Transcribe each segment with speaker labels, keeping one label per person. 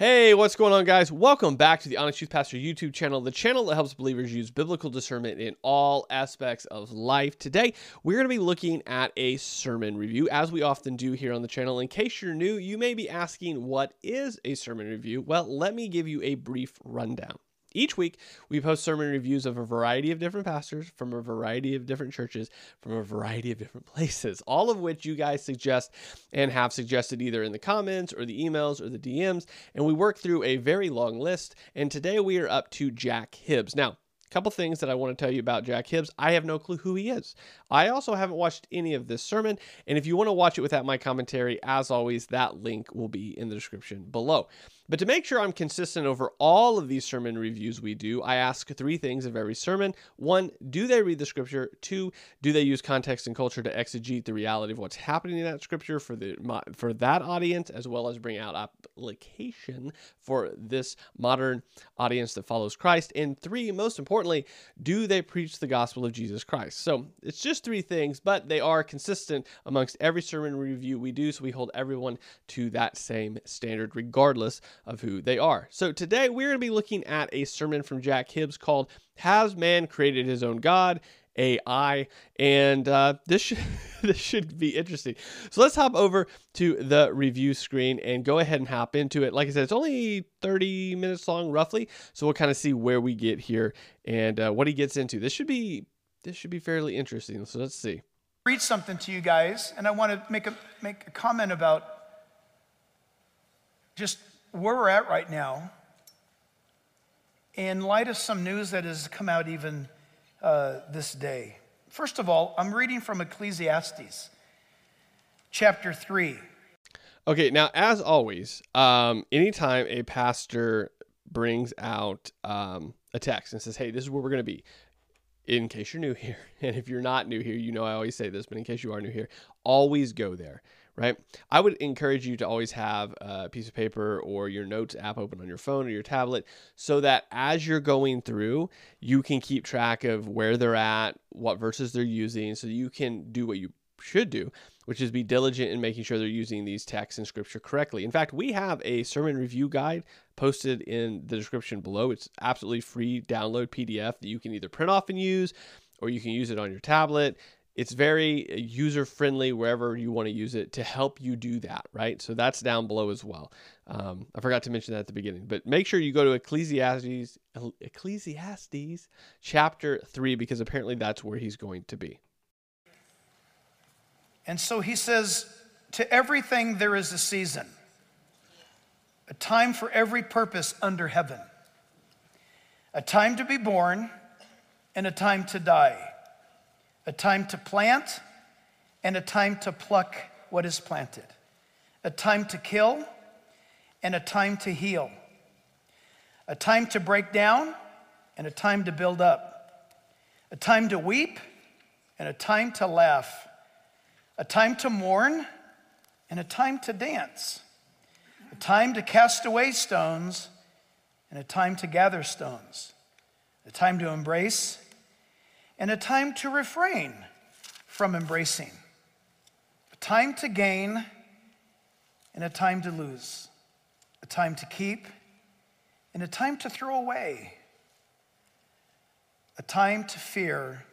Speaker 1: Hey, what's going on, guys? Welcome back to the Honest Youth Pastor YouTube channel, the channel that helps believers use biblical discernment in all aspects of life. Today, we're going to be looking at a sermon review, as we often do here on the channel. In case you're new, you may be asking, What is a sermon review? Well, let me give you a brief rundown. Each week, we post sermon reviews of a variety of different pastors from a variety of different churches from a variety of different places, all of which you guys suggest and have suggested either in the comments or the emails or the DMs. And we work through a very long list. And today we are up to Jack Hibbs. Now, a couple things that I want to tell you about Jack Hibbs. I have no clue who he is. I also haven't watched any of this sermon, and if you want to watch it without my commentary, as always, that link will be in the description below. But to make sure I'm consistent over all of these sermon reviews we do, I ask three things of every sermon. One, do they read the scripture? Two, do they use context and culture to exegete the reality of what's happening in that scripture for the for that audience, as well as bring out application for this modern audience that follows Christ? And three, most importantly, do they preach the gospel of Jesus Christ? So it's just three things, but they are consistent amongst every sermon review we do, so we hold everyone to that same standard, regardless of who they are. So today we're going to be looking at a sermon from Jack Hibbs called Has Man Created His Own God? AI, and uh, this should this should be interesting. So let's hop over to the review screen and go ahead and hop into it. Like I said, it's only 30 minutes long, roughly. So we'll kind of see where we get here and uh, what he gets into. This should be this should be fairly interesting. So let's see.
Speaker 2: Read something to you guys, and I want to make a make a comment about just where we're at right now, in light of some news that has come out even uh, this day. First of all, I'm reading from Ecclesiastes, chapter 3.
Speaker 1: Okay, now, as always, um, anytime a pastor brings out um, a text and says, hey, this is where we're going to be, in case you're new here, and if you're not new here, you know I always say this, but in case you are new here, always go there right? I would encourage you to always have a piece of paper or your notes app open on your phone or your tablet so that as you're going through, you can keep track of where they're at, what verses they're using, so you can do what you should do, which is be diligent in making sure they're using these texts in scripture correctly. In fact, we have a sermon review guide posted in the description below. It's absolutely free download PDF that you can either print off and use or you can use it on your tablet it's very user friendly wherever you want to use it to help you do that, right? So that's down below as well. Um, I forgot to mention that at the beginning, but make sure you go to Ecclesiastes, Ecclesiastes chapter three because apparently that's where he's going to be.
Speaker 2: And so he says, To everything there is a season, a time for every purpose under heaven, a time to be born and a time to die a time to plant and a time to pluck what is planted, a time to kill and a time to heal, a time to break down and a time to build up, a time to weep and a time to laugh, a time to mourn and a time to dance, a time to cast away stones and a time to gather stones, a time to embrace and a time to refrain from embracing, a time to gain and a time to lose, a time to keep and a time to throw away, a time to fear,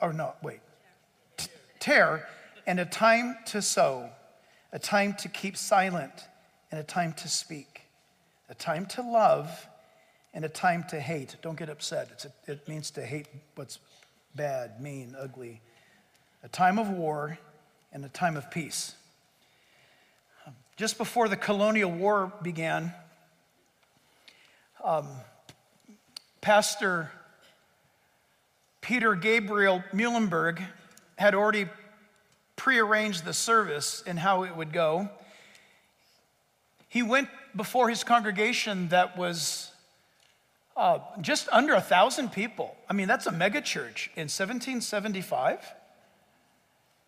Speaker 2: or no, wait, tear, and a time to sow, a time to keep silent and a time to speak, a time to love and a time to hate. Don't get upset. A, it means to hate what's bad, mean, ugly. A time of war and a time of peace. Just before the colonial war began, um, Pastor Peter Gabriel Muhlenberg had already prearranged the service and how it would go. He went before his congregation that was uh, just under a thousand people. I mean, that's a megachurch in 1775.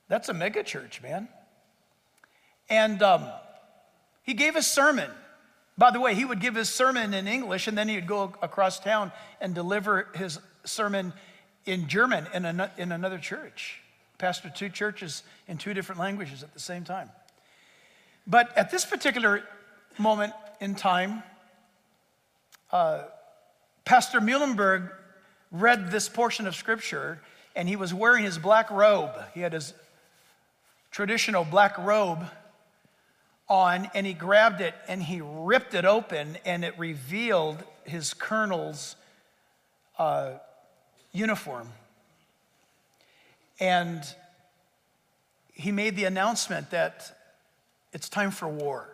Speaker 2: That's a megachurch, man. And um, he gave a sermon. By the way, he would give his sermon in English and then he would go across town and deliver his sermon in German in, an, in another church. Pastor two churches in two different languages at the same time. But at this particular moment in time, uh, Pastor Muhlenberg read this portion of scripture and he was wearing his black robe. He had his traditional black robe on and he grabbed it and he ripped it open and it revealed his colonel's uh, uniform. And he made the announcement that it's time for war.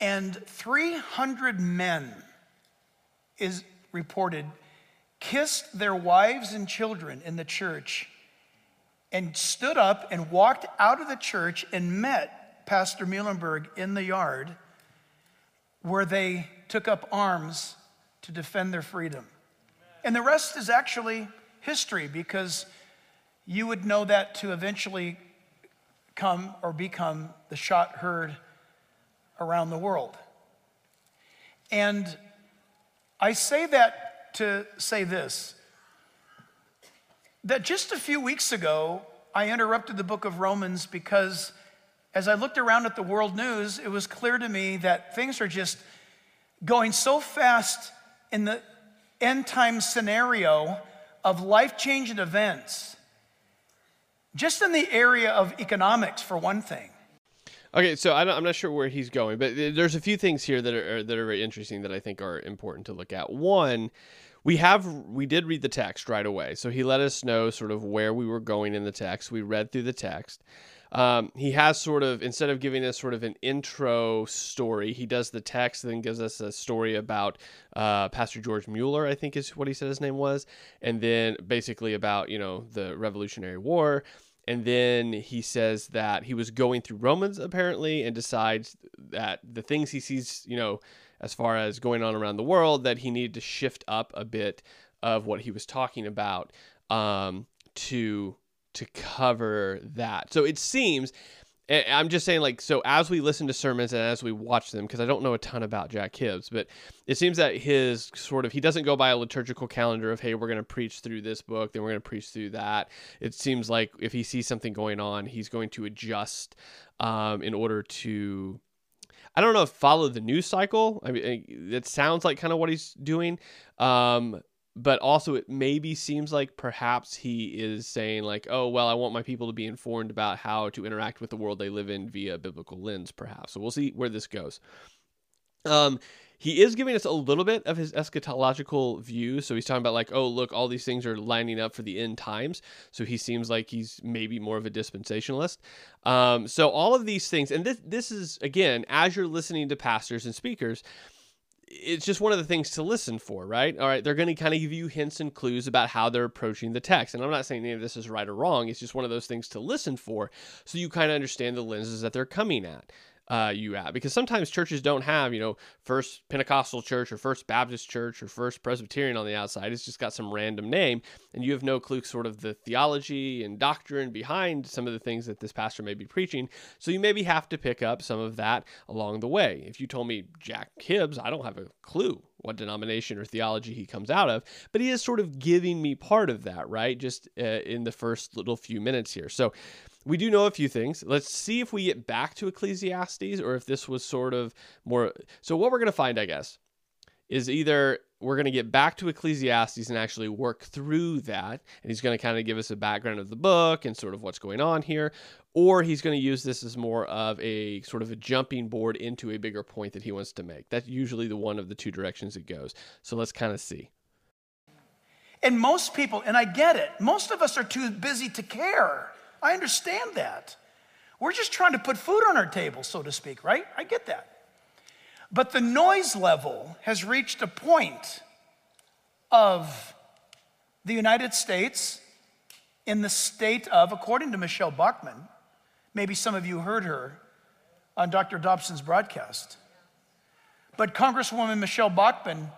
Speaker 2: And 300 men is reported kissed their wives and children in the church and stood up and walked out of the church and met Pastor Muhlenberg in the yard where they took up arms to defend their freedom. And the rest is actually history because you would know that to eventually come or become the shot heard around the world. And I say that to say this that just a few weeks ago, I interrupted the book of Romans because as I looked around at the world news, it was clear to me that things are just going so fast in the end time scenario of life changing events, just in the area of economics, for one thing.
Speaker 1: Okay, so I am not sure where he's going, but there's a few things here that are that are very interesting that I think are important to look at. One, we have we did read the text right away, so he let us know sort of where we were going in the text. We read through the text. Um, he has sort of instead of giving us sort of an intro story, he does the text, then gives us a story about uh, Pastor George Mueller, I think is what he said his name was, and then basically about you know the Revolutionary War and then he says that he was going through Romans apparently and decides that the things he sees, you know, as far as going on around the world, that he needed to shift up a bit of what he was talking about um, to to cover that. So it seems I'm just saying, like, so as we listen to sermons and as we watch them, because I don't know a ton about Jack Hibbs, but it seems that his sort of, he doesn't go by a liturgical calendar of, hey, we're going to preach through this book, then we're going to preach through that. It seems like if he sees something going on, he's going to adjust um, in order to, I don't know follow the news cycle. I mean, it sounds like kind of what he's doing. Um, but also it maybe seems like perhaps he is saying like oh well i want my people to be informed about how to interact with the world they live in via biblical lens perhaps. So we'll see where this goes. Um he is giving us a little bit of his eschatological view. So he's talking about like oh look all these things are lining up for the end times. So he seems like he's maybe more of a dispensationalist. Um so all of these things and this this is again as you're listening to pastors and speakers it's just one of the things to listen for, right? All right, they're going to kind of give you hints and clues about how they're approaching the text. And I'm not saying any of this is right or wrong. It's just one of those things to listen for so you kind of understand the lenses that they're coming at uh, you at because sometimes churches don't have you know first pentecostal church or first baptist church or first presbyterian on the outside it's just got some random name and you have no clue sort of the theology and doctrine behind some of the things that this pastor may be preaching so you maybe have to pick up some of that along the way if you told me jack hibbs i don't have a clue what denomination or theology he comes out of, but he is sort of giving me part of that, right? Just uh, in the first little few minutes here. So we do know a few things. Let's see if we get back to Ecclesiastes or if this was sort of more. So, what we're going to find, I guess, is either we're going to get back to Ecclesiastes and actually work through that. And he's going to kind of give us a background of the book and sort of what's going on here. Or he's going to use this as more of a sort of a jumping board into a bigger point that he wants to make. That's usually the one of the two directions it goes. So let's kind of see.
Speaker 2: And most people, and I get it, most of us are too busy to care. I understand that. We're just trying to put food on our table, so to speak, right? I get that. But the noise level has reached a point of the United States in the state of, according to Michelle Bachmann, maybe some of you heard her on Dr. Dobson's broadcast. But Congresswoman Michelle Bachmann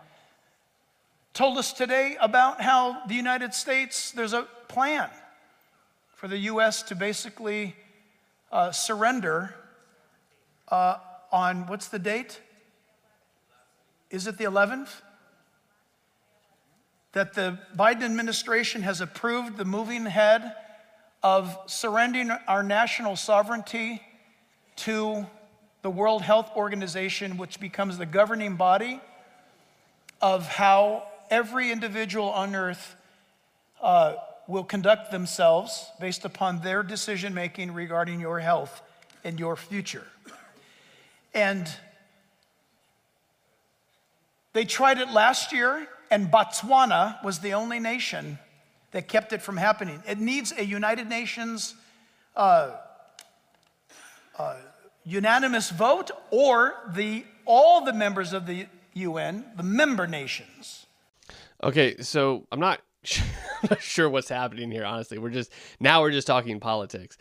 Speaker 2: told us today about how the United States, there's a plan for the U.S. to basically uh, surrender uh, on what's the date? Is it the 11th? That the Biden administration has approved the moving ahead of surrendering our national sovereignty to the World Health Organization, which becomes the governing body of how every individual on earth uh, will conduct themselves based upon their decision making regarding your health and your future. And they tried it last year, and Botswana was the only nation that kept it from happening. It needs a United Nations uh, uh, unanimous vote or the, all the members of the UN, the member nations.
Speaker 1: Okay, so I'm not sure what's happening here honestly we're just now we're just talking politics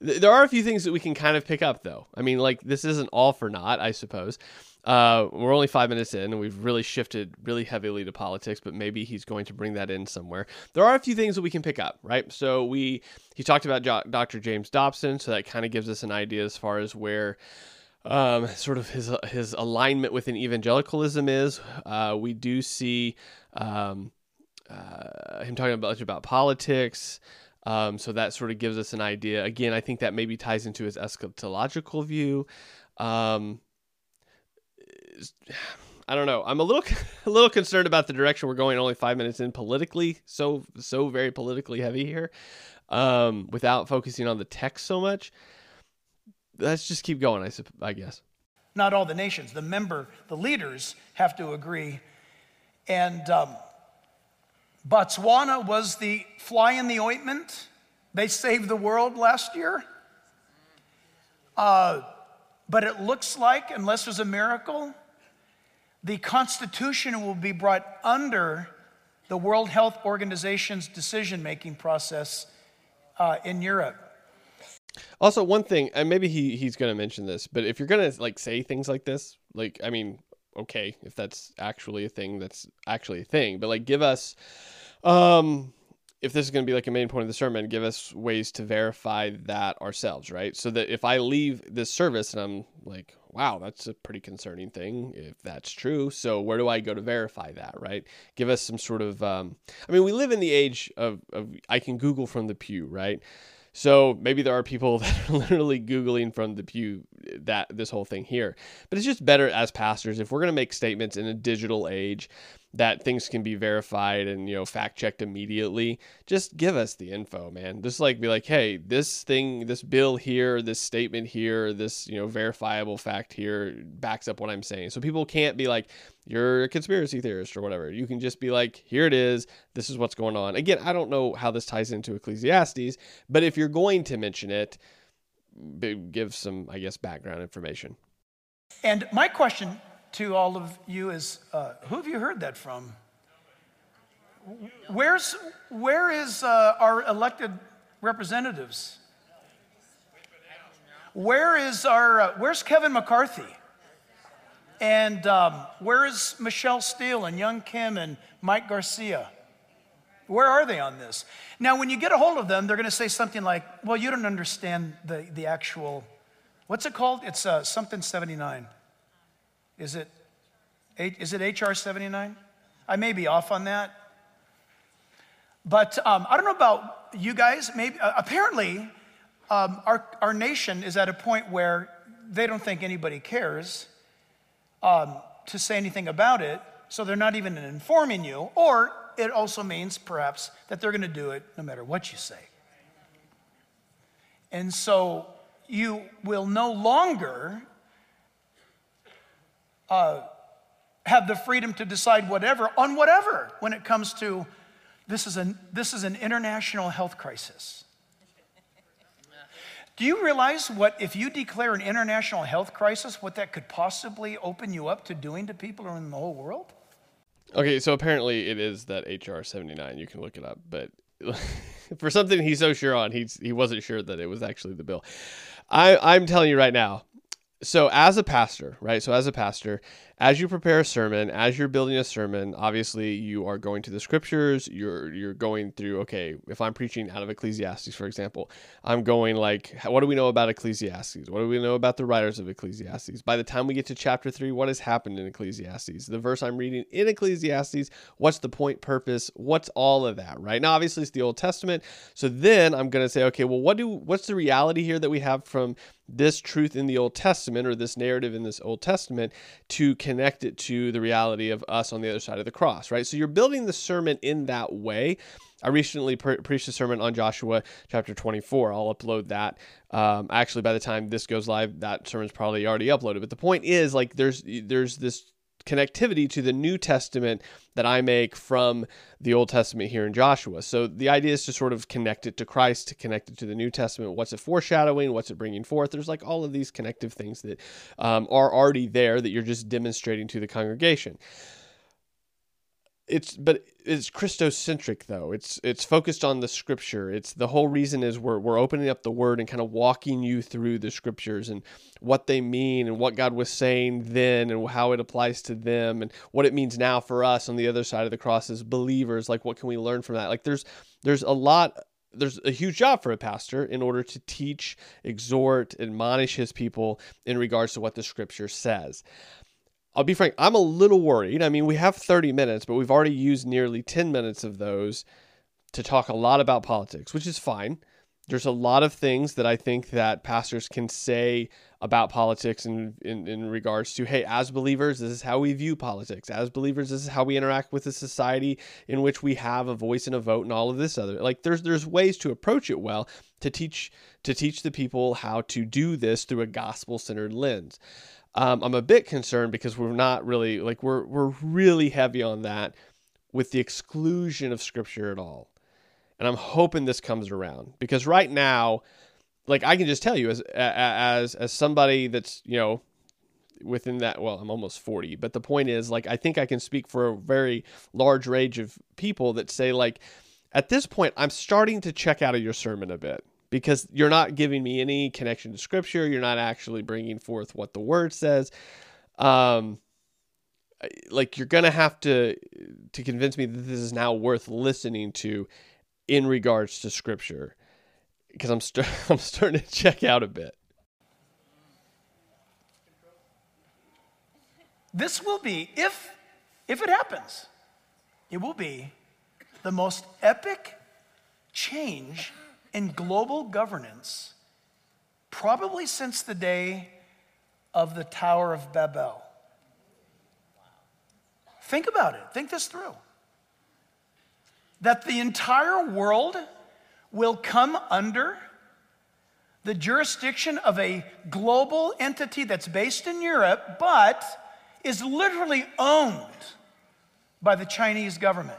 Speaker 1: there are a few things that we can kind of pick up though i mean like this isn't all for naught i suppose uh, we're only five minutes in, and we've really shifted really heavily to politics. But maybe he's going to bring that in somewhere. There are a few things that we can pick up, right? So we he talked about jo- Dr. James Dobson, so that kind of gives us an idea as far as where um, sort of his his alignment within evangelicalism is. Uh, we do see um, uh, him talking about about politics. Um, so that sort of gives us an idea. Again, I think that maybe ties into his eschatological view. Um, I don't know. I'm a little a little concerned about the direction we're going. Only five minutes in politically, so so very politically heavy here, um, without focusing on the text so much. Let's just keep going. I I guess.
Speaker 2: Not all the nations, the member, the leaders have to agree, and um, Botswana was the fly in the ointment. They saved the world last year. Uh, but it looks like, unless there's a miracle, the Constitution will be brought under the World Health Organization's decision making process uh, in Europe.
Speaker 1: Also, one thing, and maybe he, he's going to mention this, but if you're going to like say things like this, like, I mean, okay, if that's actually a thing, that's actually a thing, but like give us, um, if this is going to be like a main point of the sermon, give us ways to verify that ourselves, right? So that if I leave this service and I'm like, wow, that's a pretty concerning thing if that's true. So where do I go to verify that, right? Give us some sort of, um, I mean, we live in the age of, of I can Google from the pew, right? So maybe there are people that are literally Googling from the pew that this whole thing here. But it's just better as pastors if we're going to make statements in a digital age that things can be verified and you know fact checked immediately just give us the info man. Just like be like hey this thing this bill here this statement here this you know verifiable fact here backs up what i'm saying. So people can't be like you're a conspiracy theorist or whatever. You can just be like here it is. This is what's going on. Again i don't know how this ties into ecclesiastes but if you're going to mention it give some i guess background information.
Speaker 2: And my question to all of you is uh, who have you heard that from? Where's, where is uh, our elected representatives? Where is our, uh, where's Kevin McCarthy? And um, where is Michelle Steel and Young Kim and Mike Garcia? Where are they on this? Now, when you get a hold of them, they're going to say something like, well, you don't understand the, the actual, what's it called? It's uh, something 79. Is it, is it HR 79? I may be off on that. But um, I don't know about you guys. Maybe uh, apparently, um, our our nation is at a point where they don't think anybody cares um, to say anything about it, so they're not even informing you. Or it also means perhaps that they're going to do it no matter what you say. And so you will no longer uh, have the freedom to decide whatever on whatever when it comes to this is, an, this is an international health crisis. Do you realize what, if you declare an international health crisis, what that could possibly open you up to doing to people in the whole world?
Speaker 1: Okay, so apparently it is that HR 79. You can look it up, but for something he's so sure on, he's, he wasn't sure that it was actually the bill. I, I'm telling you right now, so as a pastor, right? So as a pastor, as you prepare a sermon, as you're building a sermon, obviously you are going to the scriptures. You're you're going through. Okay, if I'm preaching out of Ecclesiastes, for example, I'm going like, what do we know about Ecclesiastes? What do we know about the writers of Ecclesiastes? By the time we get to chapter three, what has happened in Ecclesiastes? The verse I'm reading in Ecclesiastes. What's the point, purpose? What's all of that? Right now, obviously it's the Old Testament. So then I'm going to say, okay, well, what do what's the reality here that we have from this truth in the Old Testament or this narrative in this Old Testament to connect it to the reality of us on the other side of the cross, right? So you're building the sermon in that way. I recently pre- preached a sermon on Joshua chapter 24. I'll upload that. Um, actually, by the time this goes live, that sermon's probably already uploaded. But the point is, like, there's there's this connectivity to the New Testament that I make from the Old Testament here in Joshua. So the idea is to sort of connect it to Christ, to connect it to the New Testament. What's it foreshadowing? What's it bringing forth? There's like all of these connective things that um, are already there that you're just demonstrating to the congregation it's but it's Christocentric though. It's it's focused on the scripture. It's the whole reason is we're we're opening up the word and kind of walking you through the scriptures and what they mean and what God was saying then and how it applies to them and what it means now for us on the other side of the cross as believers. Like what can we learn from that? Like there's there's a lot there's a huge job for a pastor in order to teach, exhort, admonish his people in regards to what the scripture says. I'll be frank, I'm a little worried. I mean, we have 30 minutes, but we've already used nearly 10 minutes of those to talk a lot about politics, which is fine. There's a lot of things that I think that pastors can say about politics in, in, in regards to, hey, as believers, this is how we view politics. As believers, this is how we interact with the society in which we have a voice and a vote and all of this other. Like there's there's ways to approach it well to teach to teach the people how to do this through a gospel-centered lens. Um, I'm a bit concerned because we're not really like we're we're really heavy on that with the exclusion of scripture at all. And I'm hoping this comes around because right now, like I can just tell you as as as somebody that's you know within that well i'm almost 40 but the point is like i think i can speak for a very large range of people that say like at this point i'm starting to check out of your sermon a bit because you're not giving me any connection to scripture. You're not actually bringing forth what the word says. Um, like you're gonna have to to convince me that this is now worth listening to in regards to scripture because I'm st- I'm starting to check out a bit.
Speaker 2: This will be if if it happens, it will be the most epic change in global governance probably since the day of the Tower of Babel. Think about it, think this through. That the entire world will come under the jurisdiction of a global entity that's based in Europe, but is literally owned by the Chinese government.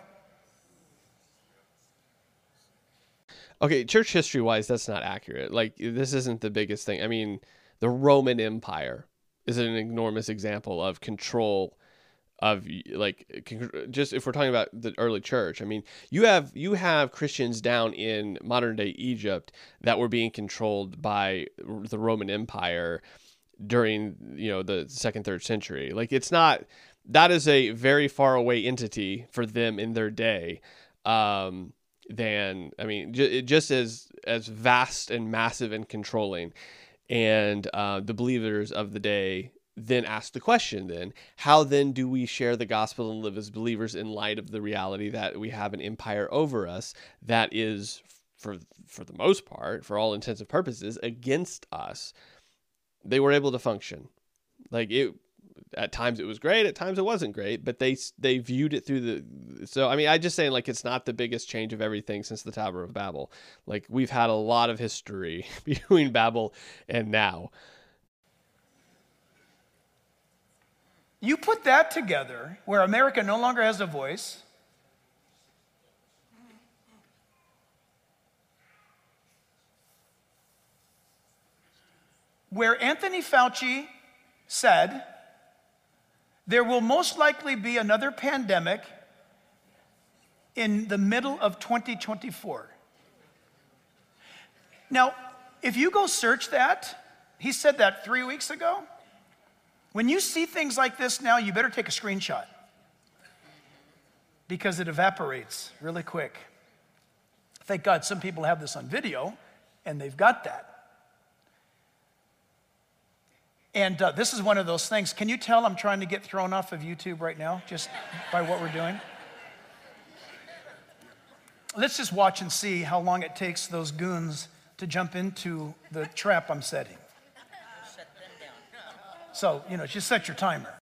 Speaker 1: Okay, church history wise, that's not accurate. Like, this isn't the biggest thing. I mean, the Roman Empire is an enormous example of control of like just if we're talking about the early church i mean you have you have christians down in modern day egypt that were being controlled by the roman empire during you know the second third century like it's not that is a very far away entity for them in their day um than I mean, j- just as as vast and massive and controlling. And uh, the believers of the day then ask the question: then how then do we share the gospel and live as believers in light of the reality that we have an empire over us that is, for for the most part, for all intents and purposes, against us? They were able to function. Like it at times it was great, at times it wasn't great, but they they viewed it through the. So I mean, I just saying like it's not the biggest change of everything since the Tower of Babel. Like we've had a lot of history between Babel and now.
Speaker 2: You put that together, where America no longer has a voice. Where Anthony Fauci said there will most likely be another pandemic in the middle of 2024. Now, if you go search that, he said that three weeks ago. When you see things like this now, you better take a screenshot because it evaporates really quick. Thank God some people have this on video and they've got that. And uh, this is one of those things. Can you tell I'm trying to get thrown off of YouTube right now just by what we're doing? Let's just watch and see how long it takes those goons to jump into the trap I'm setting. So, you know, just set your timer.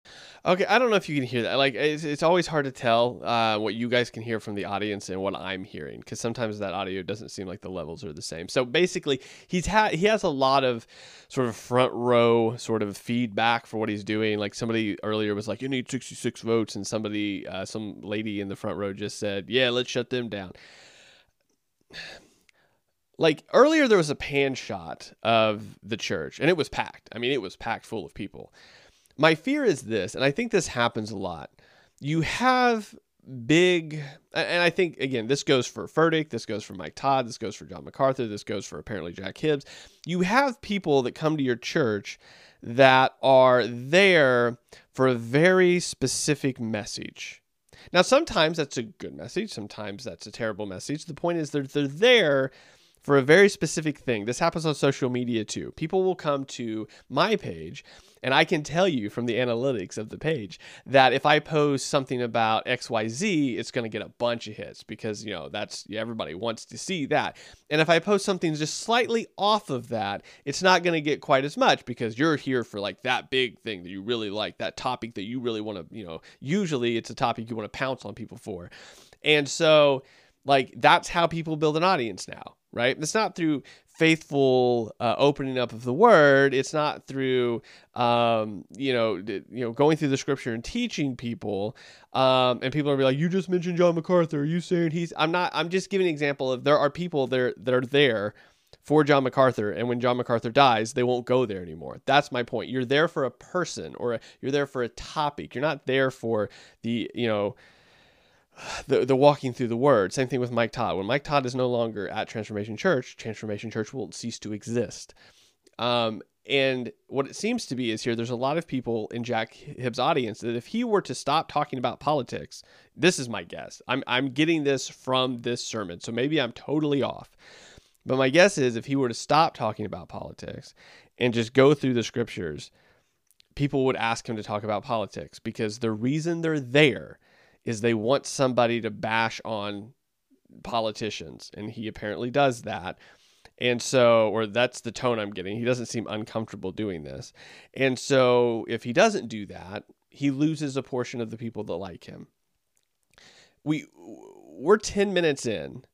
Speaker 1: Okay, I don't know if you can hear that. Like, it's, it's always hard to tell uh, what you guys can hear from the audience and what I'm hearing because sometimes that audio doesn't seem like the levels are the same. So basically, he's had he has a lot of sort of front row sort of feedback for what he's doing. Like somebody earlier was like, "You need 66 votes," and somebody, uh, some lady in the front row just said, "Yeah, let's shut them down." Like earlier, there was a pan shot of the church, and it was packed. I mean, it was packed full of people my fear is this, and I think this happens a lot. You have big, and I think, again, this goes for Furtick, this goes for Mike Todd, this goes for John MacArthur, this goes for apparently Jack Hibbs. You have people that come to your church that are there for a very specific message. Now, sometimes that's a good message, sometimes that's a terrible message. The point is, they're, they're there for a very specific thing. This happens on social media too. People will come to my page, and I can tell you from the analytics of the page that if I post something about XYZ, it's going to get a bunch of hits because, you know, that's everybody wants to see that. And if I post something just slightly off of that, it's not going to get quite as much because you're here for like that big thing that you really like, that topic that you really want to, you know, usually it's a topic you want to pounce on people for. And so, like, that's how people build an audience now right? It's not through faithful uh, opening up of the word. It's not through, um, you know, you know, going through the scripture and teaching people. Um, and people are be like, "You just mentioned John MacArthur. Are you saying he's?" I'm not. I'm just giving an example of there are people there that are there for John MacArthur, and when John MacArthur dies, they won't go there anymore. That's my point. You're there for a person, or a, you're there for a topic. You're not there for the, you know the, the walking through the word. Same thing with Mike Todd. When Mike Todd is no longer at Transformation Church, Transformation Church will cease to exist. Um, and what it seems to be is here, there's a lot of people in Jack Hibbs' audience that if he were to stop talking about politics, this is my guess. I'm, I'm getting this from this sermon, so maybe I'm totally off. But my guess is if he were to stop talking about politics and just go through the scriptures, people would ask him to talk about politics because the reason they're there is they want somebody to bash on politicians and he apparently does that. And so or that's the tone i'm getting. He doesn't seem uncomfortable doing this. And so if he doesn't do that he loses a portion of the people that like him. We we're 10 minutes in.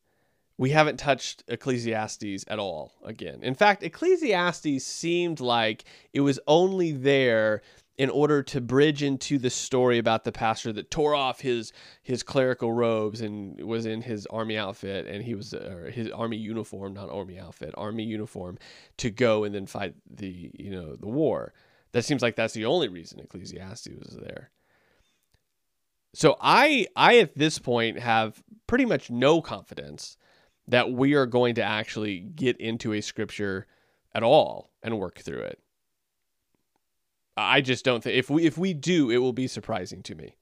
Speaker 1: We haven't touched ecclesiastes at all again. In fact ecclesiastes seemed like it was only there in order to bridge into the story about the pastor that tore off his his clerical robes and was in his army outfit and he was his army uniform not army outfit army uniform to go and then fight the you know the war. That seems like that's the only reason ecclesiastes was there. So i i at this point have pretty much no confidence that we are going to actually get into a scripture at all and work through it I just don't think if we if we do, it will be surprising to me.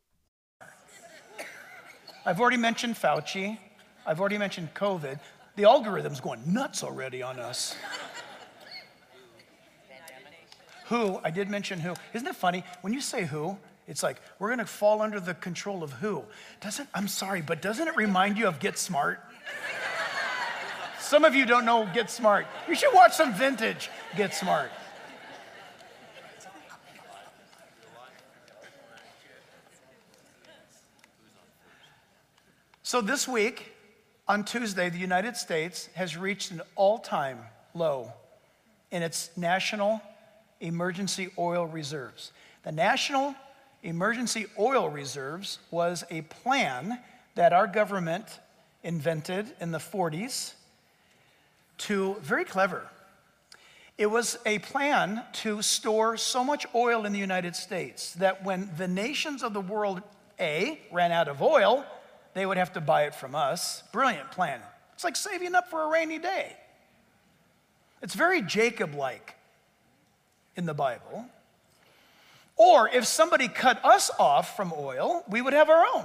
Speaker 2: I've already mentioned Fauci. I've already mentioned COVID. The algorithm's going nuts already on us. who, I did mention who. Isn't it funny? When you say who, it's like we're going to fall under the control of who. Doesn't, I'm sorry, but doesn't it remind you of Get Smart? Some of you don't know Get Smart. You should watch some vintage Get Smart. So this week, on Tuesday, the United States has reached an all time low in its national emergency oil reserves. The National Emergency Oil Reserves was a plan that our government invented in the 40s to, very clever, it was a plan to store so much oil in the United States that when the nations of the world, A, ran out of oil, they would have to buy it from us. Brilliant plan. It's like saving up for a rainy day. It's very Jacob like in the Bible. Or if somebody cut us off from oil, we would have our own.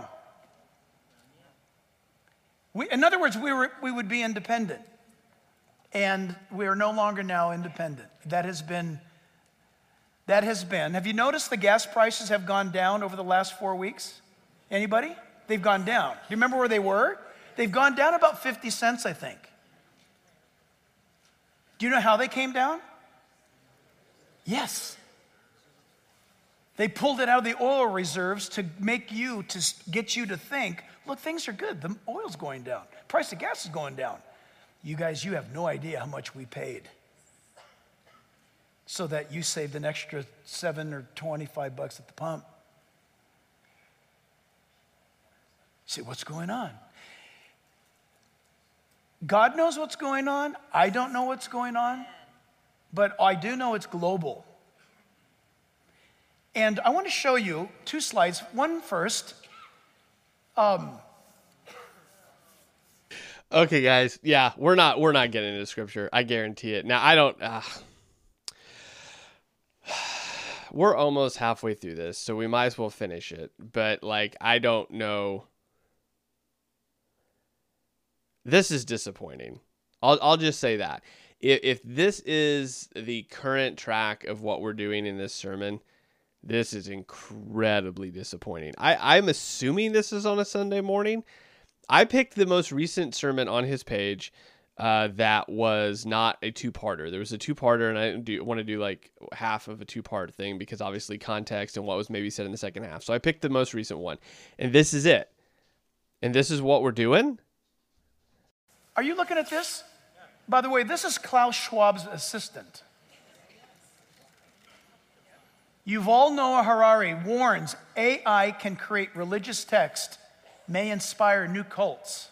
Speaker 2: We, in other words, we, were, we would be independent. And we are no longer now independent. That has been, that has been. Have you noticed the gas prices have gone down over the last four weeks? Anybody? They've gone down. Do you remember where they were? They've gone down about 50 cents, I think. Do you know how they came down? Yes. They pulled it out of the oil reserves to make you, to get you to think, look, things are good. The oil's going down. Price of gas is going down. You guys, you have no idea how much we paid so that you saved an extra seven or 25 bucks at the pump. See, what's going on? God knows what's going on. I don't know what's going on, but I do know it's global. And I want to show you two slides. One first. Um,
Speaker 1: okay, guys. Yeah, we're not we're not getting into scripture. I guarantee it. Now I don't. Uh, we're almost halfway through this, so we might as well finish it. But like, I don't know. This is disappointing. I'll I'll just say that. If, if this is the current track of what we're doing in this sermon, this is incredibly disappointing. I, I'm assuming this is on a Sunday morning. I picked the most recent sermon on his page uh, that was not a two parter. There was a two parter, and I do want to do like half of a two part thing because obviously context and what was maybe said in the second half. So I picked the most recent one, and this is it. And this is what we're doing.
Speaker 2: Are you looking at this? By the way, this is Klaus Schwab's assistant. Yuval Noah Harari warns AI can create religious text, may inspire new cults.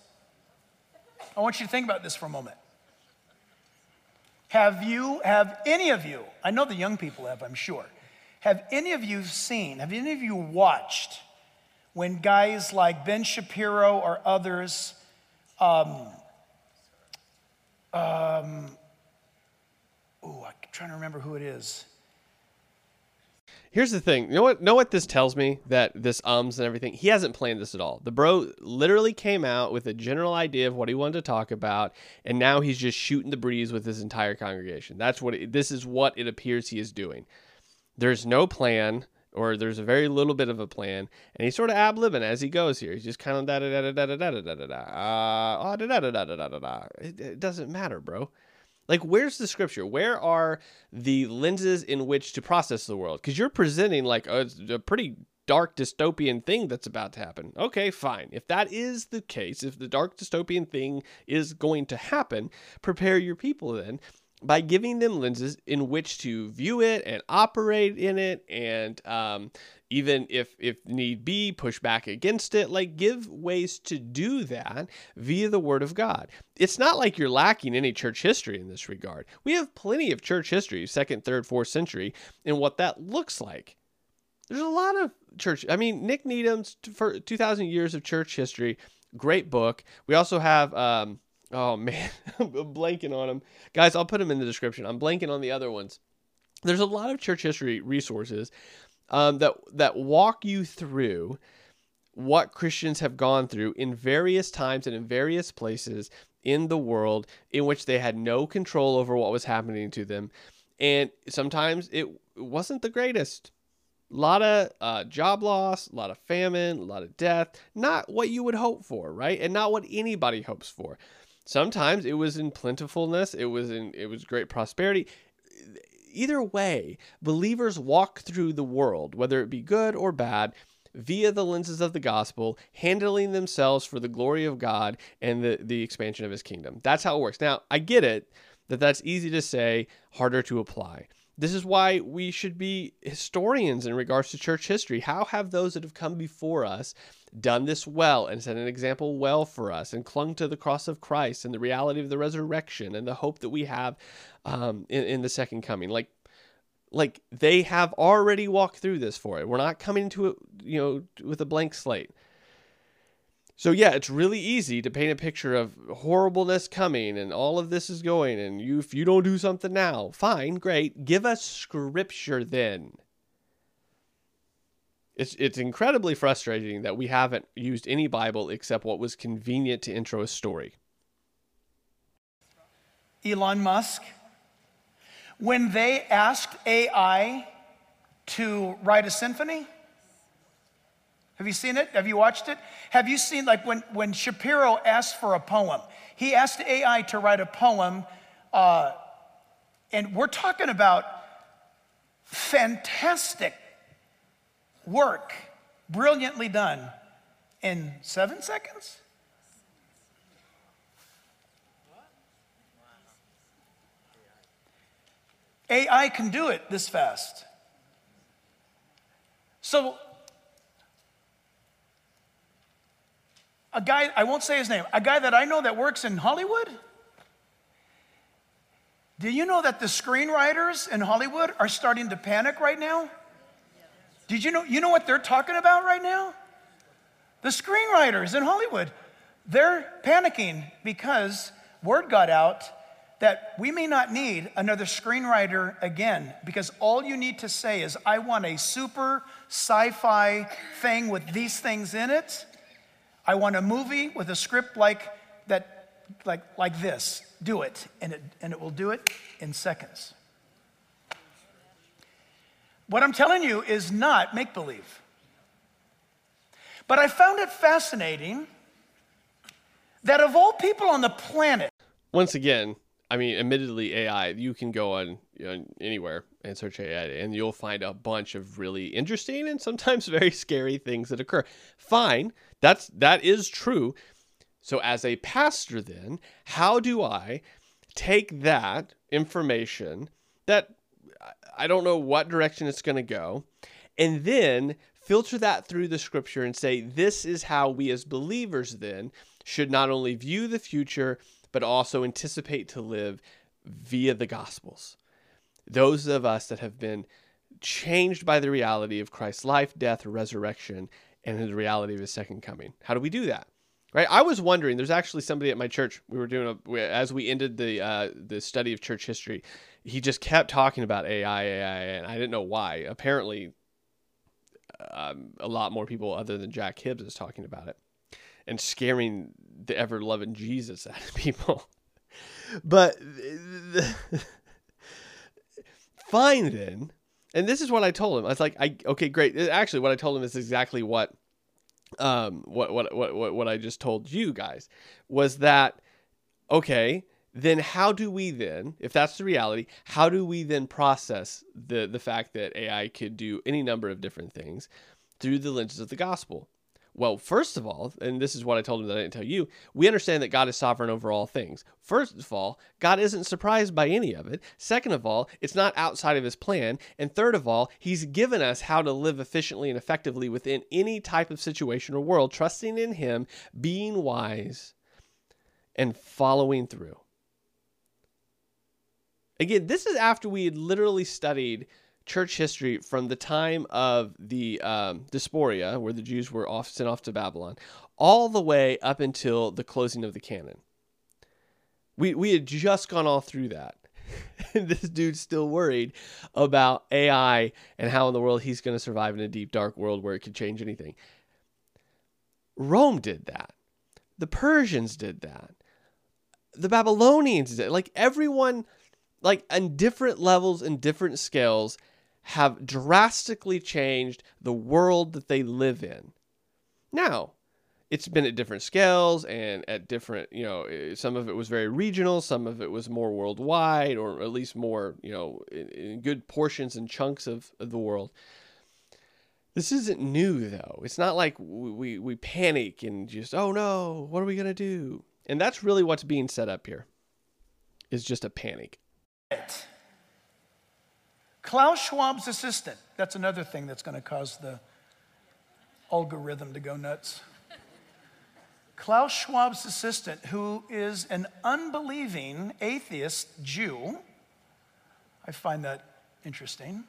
Speaker 2: I want you to think about this for a moment. Have you, have any of you, I know the young people have, I'm sure, have any of you seen, have any of you watched when guys like Ben Shapiro or others, um, um, oh, I'm trying to remember who it is.
Speaker 1: Here's the thing. You know what? Know what this tells me? That this ums and everything. He hasn't planned this at all. The bro literally came out with a general idea of what he wanted to talk about, and now he's just shooting the breeze with his entire congregation. That's what. It, this is what it appears he is doing. There's no plan, or there's a very little bit of a plan, and he's sort of ab libbing as he goes here. He's just kind of da da da da da da da da da da da da da da da da. It doesn't matter, bro. Like, where's the scripture? Where are the lenses in which to process the world? Because you're presenting like a, a, pretty dark dystopian thing that's about to happen. Okay, fine. If that is the case, if the dark dystopian thing is going to happen, prepare your people then by giving them lenses in which to view it and operate in it and um, even if if need be push back against it like give ways to do that via the word of god. It's not like you're lacking any church history in this regard. We have plenty of church history second third fourth century and what that looks like. There's a lot of church i mean nick needham's for 2000 years of church history great book. We also have um, oh man i'm blanking on them guys i'll put them in the description i'm blanking on the other ones there's a lot of church history resources um, that that walk you through what Christians have gone through in various times and in various places in the world in which they had no control over what was happening to them, and sometimes it wasn't the greatest. A lot of uh, job loss, a lot of famine, a lot of death. Not what you would hope for, right? And not what anybody hopes for. Sometimes it was in plentifulness. It was in it was great prosperity either way, believers walk through the world, whether it be good or bad, via the lenses of the gospel, handling themselves for the glory of God and the, the expansion of his kingdom. That's how it works. Now, I get it that that's easy to say, harder to apply. This is why we should be historians in regards to church history. How have those that have come before us done this well and set an example well for us and clung to the cross of Christ and the reality of the resurrection and the hope that we have um, in, in the second coming. Like, like they have already walked through this for it. We're not coming to it, you know, with a blank slate. So yeah, it's really easy to paint a picture of horribleness coming and all of this is going and you if you don't do something now, fine, great. Give us scripture then. It's, it's incredibly frustrating that we haven't used any Bible except what was convenient to intro a story.
Speaker 2: Elon Musk, when they asked AI to write a symphony, have you seen it? Have you watched it? Have you seen, like, when, when Shapiro asked for a poem, he asked AI to write a poem, uh, and we're talking about fantastic work, brilliantly done, in seven seconds? AI can do it this fast. So, a guy, I won't say his name, a guy that I know that works in Hollywood. Do you know that the screenwriters in Hollywood are starting to panic right now? Did you know, you know what they're talking about right now? The screenwriters in Hollywood, they're panicking because word got out that we may not need another screenwriter again because all you need to say is, I want a super sci fi thing with these things in it. I want a movie with a script like that, like, like this. Do it. And, it. and it will do it in seconds. What I'm telling you is not make believe. But I found it fascinating that of all people on the planet,
Speaker 1: once again, I mean, admittedly, AI, you can go on you know, anywhere and search AI, and you'll find a bunch of really interesting and sometimes very scary things that occur. Fine, that's that is true. So, as a pastor, then, how do I take that information that I don't know what direction it's going to go, and then filter that through the scripture and say, this is how we as believers then should not only view the future, but also anticipate to live via the gospels. Those of us that have been changed by the reality of Christ's life, death, resurrection, and the reality of his second coming. How do we do that? Right, I was wondering. There's actually somebody at my church. We were doing a as we ended the uh, the study of church history he just kept talking about AI, AI, and I didn't know why. Apparently, um, a lot more people other than Jack Hibbs is talking about it and scaring the ever loving Jesus out of people. but the, fine then. And this is what I told him. I was like, I okay, great. Actually, what I told him is exactly what um what what what what I just told you guys was that okay, then how do we then, if that's the reality, how do we then process the the fact that AI could do any number of different things through the lenses of the gospel? Well, first of all, and this is what I told him that I didn't tell you, we understand that God is sovereign over all things. First of all, God isn't surprised by any of it. Second of all, it's not outside of his plan. And third of all, he's given us how to live efficiently and effectively within any type of situation or world, trusting in him, being wise, and following through. Again, this is after we had literally studied church history from the time of the um, Diaspora, where the Jews were off, sent off to Babylon, all the way up until the closing of the canon. We, we had just gone all through that. this dude's still worried about AI and how in the world he's going to survive in a deep, dark world where it could change anything. Rome did that. The Persians did that. The Babylonians did. it. Like everyone like on different levels and different scales have drastically changed the world that they live in. Now, it's been at different scales and at different, you know, eh, some of it was very regional, some of it was more worldwide, or at least more, you know, in, in good portions and chunks of, of, the world. This isn't new though. It's not like we, we, panic and just, oh no, what are we to do? And that's really what's being set up here is just a panic.
Speaker 2: Klaus Schwab's assistant, that's another thing that's going to cause the algorithm to go nuts. Klaus Schwab's assistant, who is an unbelieving atheist Jew, I find that interesting,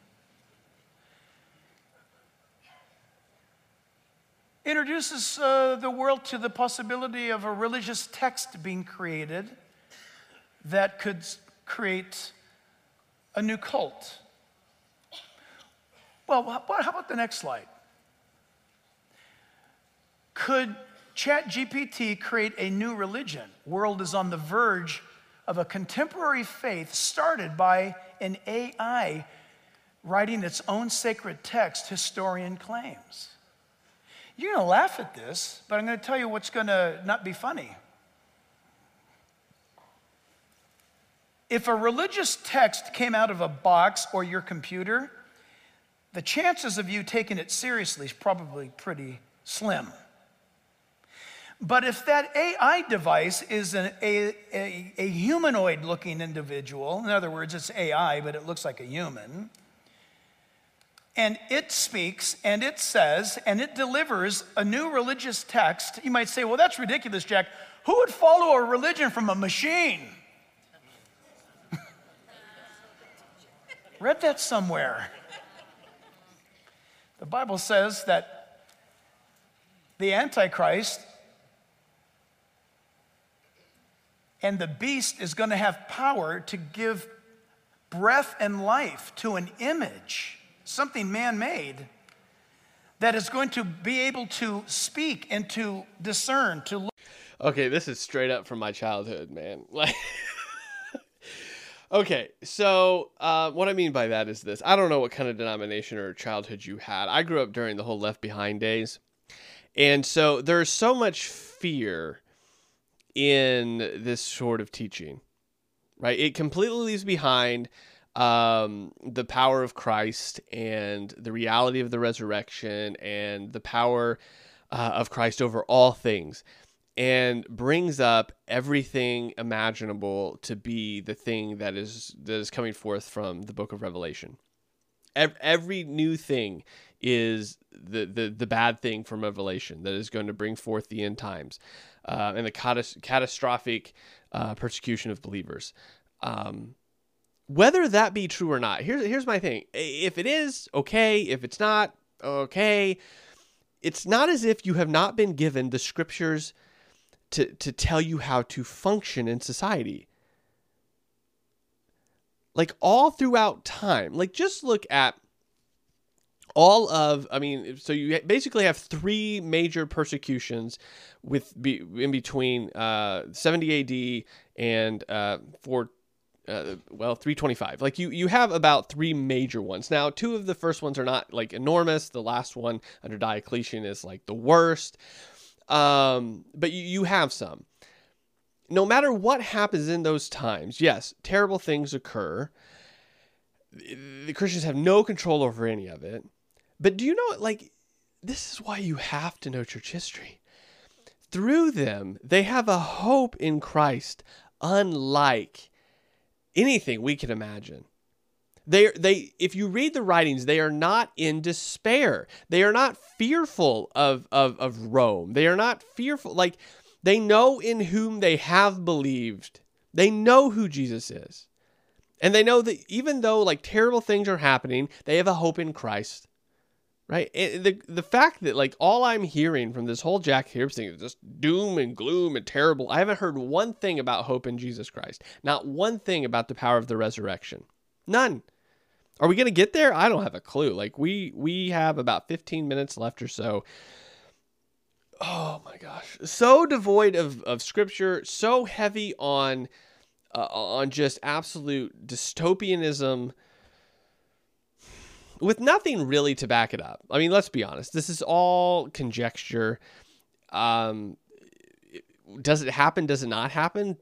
Speaker 2: introduces uh, the world to the possibility of a religious text being created that could create a new cult. Well, how about the next slide? Could ChatGPT create a new religion? World is on the verge of a contemporary faith started by an AI writing its own sacred text, historian claims. You're going to laugh at this, but I'm going to tell you what's going to not be funny. If a religious text came out of a box or your computer, the chances of you taking it seriously is probably pretty slim. But if that AI device is an, a, a, a humanoid looking individual, in other words, it's AI, but it looks like a human, and it speaks and it says and it delivers a new religious text, you might say, well, that's ridiculous, Jack. Who would follow a religion from a machine? Read that somewhere. The Bible says that the Antichrist and the beast is going to have power to give breath and life to an image, something man made, that is going to be able to speak and to discern, to look.
Speaker 1: Okay, this is straight up from my childhood, man. Like. Okay, so uh, what I mean by that is this: I don't know what kind of denomination or childhood you had. I grew up during the whole Left Behind days, and so there's so much fear in this sort of teaching, right? It completely leaves behind um, the power of Christ and the reality of the resurrection and the power uh, of Christ over all things and brings up everything imaginable to be the thing that is that is coming forth from the book of revelation. Every, new thing is the, the the bad thing from revelation that is going to bring forth the end times uh, and the catas- catastrophic uh, persecution of believers. Um, whether that be true or not here's here's my thing. If it is okay. If it's not okay. It's not as if you have not been given the scriptures to, to tell you how to function in society. Like all throughout time, like just look at all of i mean so you basically have three major persecutions with be, in between uh, 70 ad and uh, 4 uh, well 325 like you you have about three major ones. Now two of the first ones are not like enormous. The last one under diocletian is like the worst um, but you, you have some. No matter what happens in those times, yes, terrible things occur. The Christians have no control over any of it. But do you know, like, this is why you have to know church history. Through them, they have a hope in Christ unlike anything we can imagine. They they if you read the writings, they are not in despair. They are not fearful of of of Rome. They are not fearful like they know in whom they have believed. They know who Jesus is. And they know that even though like terrible things are happening, they have a hope in Christ. Right? And the the fact that like all I'm hearing from this whole Jack Hibbs thing is just doom and gloom and terrible. I haven't heard one thing about hope in Jesus Christ. Not one thing about the power of the resurrection. None. Are we going to get there? I don't have a clue. Like we we have about 15 minutes left or so. Oh my gosh. So devoid of of scripture, so heavy on uh, on just absolute dystopianism with nothing really to back it up. I mean, let's be honest. This is all conjecture. Um does it happen? Does it not happen?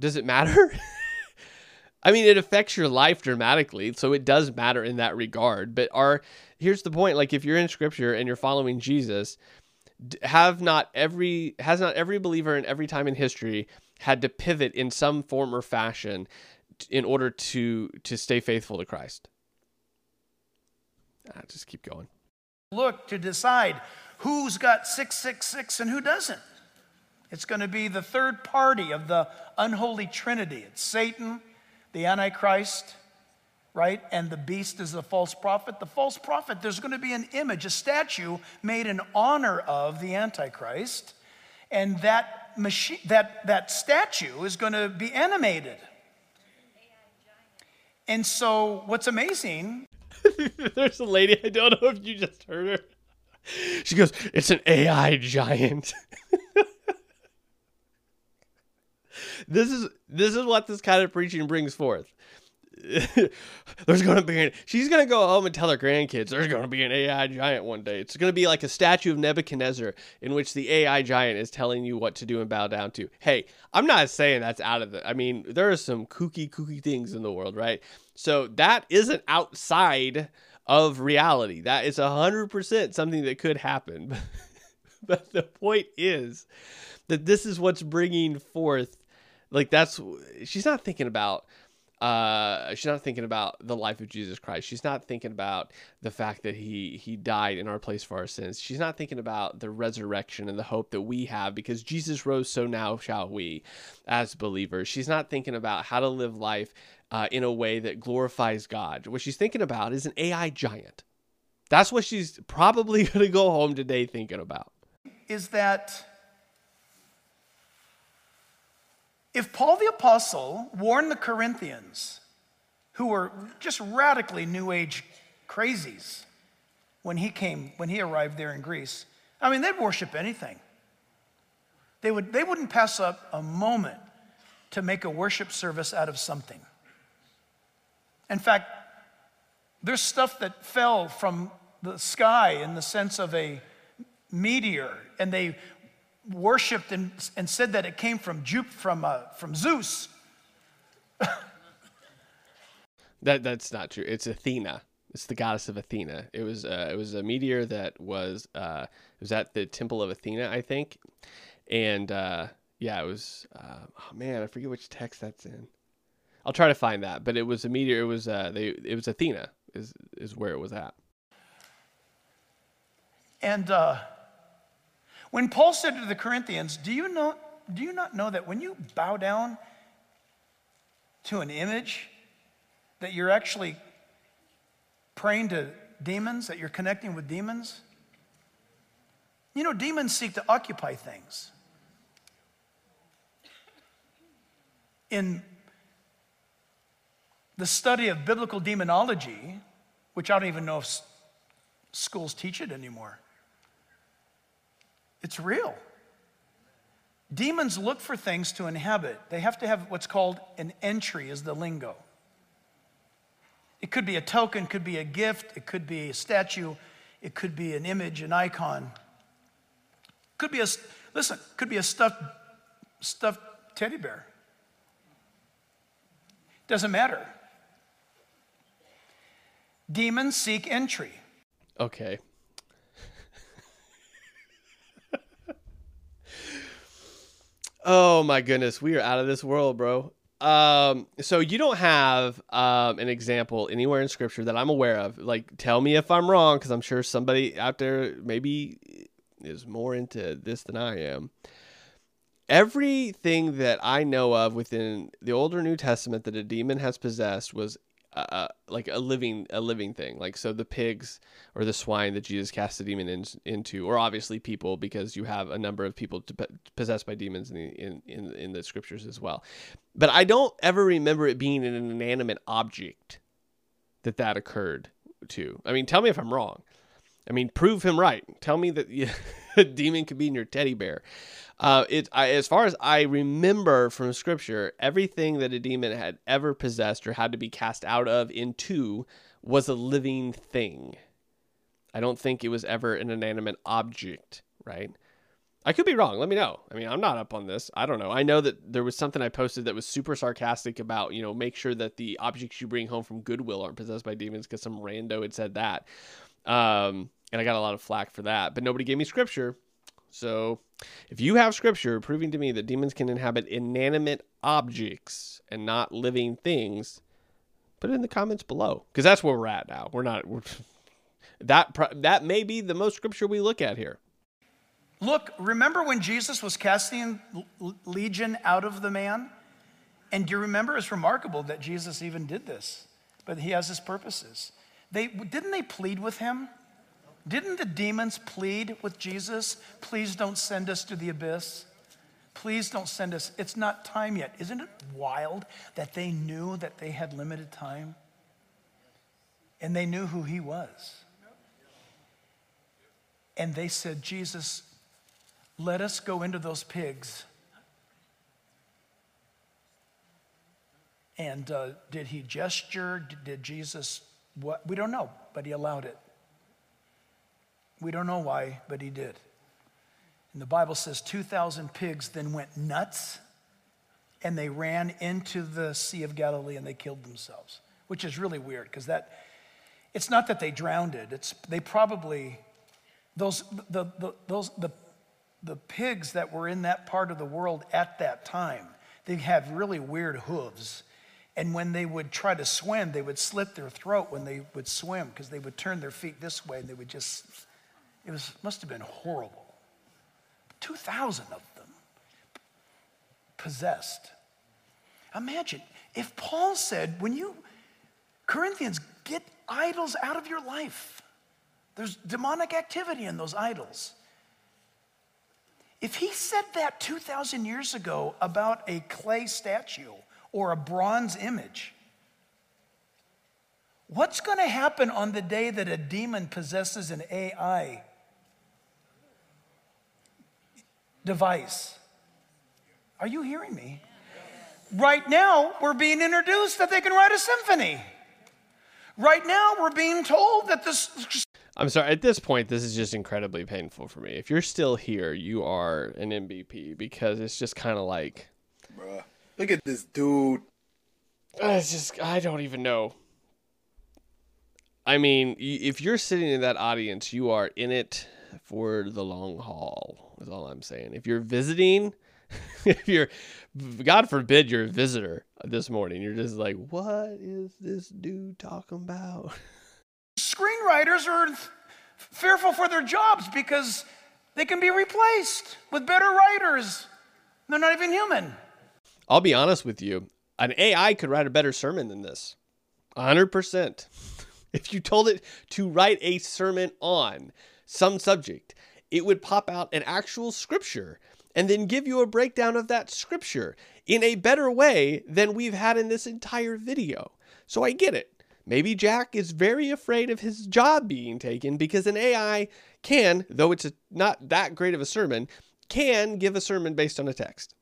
Speaker 1: Does it matter? I mean, it affects your life dramatically, so it does matter in that regard. But our here's the point: like if you're in Scripture and you're following Jesus, have not every has not every believer in every time in history had to pivot in some form or fashion in order to to stay faithful to Christ. Ah, just keep going.
Speaker 2: Look to decide who's got 666 and who doesn't. It's going to be the third party of the unholy trinity. It's Satan, the Antichrist, right? And the beast is the false prophet. The false prophet, there's going to be an image, a statue made in honor of the Antichrist. And that, machine, that, that statue is going to be animated. And so, what's amazing.
Speaker 1: There's a lady, I don't know if you just heard her. she goes, It's an AI giant. this is this is what this kind of preaching brings forth. there's to be an, she's going to go home and tell her grandkids there's going to be an AI giant one day. It's going to be like a statue of Nebuchadnezzar in which the AI giant is telling you what to do and bow down to. Hey, I'm not saying that's out of the I mean, there are some kooky kooky things in the world, right? So that isn't outside of reality. That is 100% something that could happen. but the point is that this is what's bringing forth like that's she's not thinking about uh, she's not thinking about the life of Jesus Christ. She's not thinking about the fact that he he died in our place for our sins. She's not thinking about the resurrection and the hope that we have because Jesus rose, so now shall we, as believers. She's not thinking about how to live life uh, in a way that glorifies God. What she's thinking about is an AI giant. That's what she's probably going to go home today thinking about.
Speaker 2: Is that If Paul the Apostle warned the Corinthians, who were just radically New Age crazies when he came, when he arrived there in Greece, I mean, they'd worship anything. They, would, they wouldn't pass up a moment to make a worship service out of something. In fact, there's stuff that fell from the sky in the sense of a meteor, and they worshiped and, and said that it came from, Jup, from, uh, from Zeus.
Speaker 1: that, that's not true. It's Athena. It's the goddess of Athena. It was uh, it was a meteor that was uh, it was at the temple of Athena, I think, and uh, yeah, it was. Uh, oh man, I forget which text that's in. I'll try to find that, but it was a meteor. It was uh, they. It was Athena is is where it was at.
Speaker 2: And uh, when Paul said to the Corinthians, do you, know, do you not know that when you bow down to an image, that you're actually praying to demons, that you're connecting with demons? You know, demons seek to occupy things. In the study of biblical demonology, which I don't even know if schools teach it anymore, it's real. Demons look for things to inhabit. They have to have what's called an entry, is the lingo. It could be a token, could be a gift, it could be a statue, it could be an image, an icon. Could be a listen, could be a stuffed stuffed teddy bear. Doesn't matter. Demons seek entry.
Speaker 1: Okay. Oh my goodness, we are out of this world, bro. Um, so you don't have um, an example anywhere in scripture that I'm aware of. Like, tell me if I'm wrong, because I'm sure somebody out there maybe is more into this than I am. Everything that I know of within the older New Testament that a demon has possessed was uh, like a living a living thing. Like so the pigs or the swine that jesus cast the demon in, into or obviously people because you have a number of people possessed by demons in the, in, in, in the scriptures as well. But i don't ever remember it being an inanimate object that that occurred to. I mean tell me if i'm wrong. I mean prove him right. Tell me that a demon could be in your teddy bear uh, it I, as far as I remember from scripture, everything that a demon had ever possessed or had to be cast out of into was a living thing. I don't think it was ever an inanimate object, right? I could be wrong. Let me know. I mean, I'm not up on this. I don't know. I know that there was something I posted that was super sarcastic about, you know, make sure that the objects you bring home from Goodwill aren't possessed by demons because some rando had said that. Um, and I got a lot of flack for that, but nobody gave me scripture. So, if you have scripture proving to me that demons can inhabit inanimate objects and not living things, put it in the comments below because that's where we're at now. We're not we're, that that may be the most scripture we look at here.
Speaker 2: Look, remember when Jesus was casting legion out of the man? And do you remember it's remarkable that Jesus even did this, but he has his purposes. They didn't they plead with him? Didn't the demons plead with Jesus? Please don't send us to the abyss. Please don't send us. It's not time yet. Isn't it wild that they knew that they had limited time? And they knew who he was. And they said, Jesus, let us go into those pigs. And uh, did he gesture? Did Jesus what? We don't know, but he allowed it. We don't know why, but he did. And the Bible says 2,000 pigs then went nuts and they ran into the Sea of Galilee and they killed themselves, which is really weird because that, it's not that they drowned it, it's, they probably, those, the, the, those, the, the pigs that were in that part of the world at that time, they had really weird hooves. And when they would try to swim, they would slit their throat when they would swim because they would turn their feet this way and they would just, it was, must have been horrible. 2,000 of them possessed. Imagine if Paul said, when you, Corinthians, get idols out of your life, there's demonic activity in those idols. If he said that 2,000 years ago about a clay statue or a bronze image, what's going to happen on the day that a demon possesses an AI device. Are you hearing me? Right now, we're being introduced that they can write a symphony. Right now, we're being told that this.
Speaker 1: I'm sorry, at this point, this is just incredibly painful for me. If you're still here, you are an MVP because it's just kind of like.
Speaker 3: Bruh, look at this dude.
Speaker 1: Uh, it's just, I don't even know. I mean, if you're sitting in that audience, you are in it for the long haul, is all I'm saying. If you're visiting, if you're, God forbid, you're a visitor this morning, you're just like, what is this dude talking about?
Speaker 2: Screenwriters are fearful for their jobs because they can be replaced with better writers. They're not even human.
Speaker 1: I'll be honest with you. An AI could write a better sermon than this. 100%. If you told it to write a sermon on some subject, it would pop out an actual scripture and then give you a breakdown of that scripture in a better way than we've had in this entire video. So I get it. Maybe Jack is very afraid of his job being taken because an AI can, though it's a, not that great of a sermon, can give a sermon based on a text.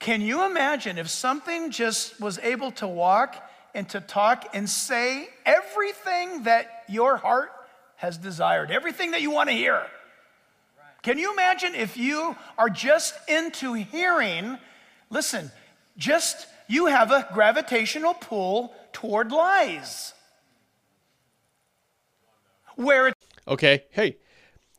Speaker 2: Can you imagine if something just was able to walk and to talk and say everything that your heart has desired, everything that you want to hear. Can you imagine if you are just into hearing? Listen, just you have a gravitational pull toward lies. Where it's
Speaker 1: Okay, hey,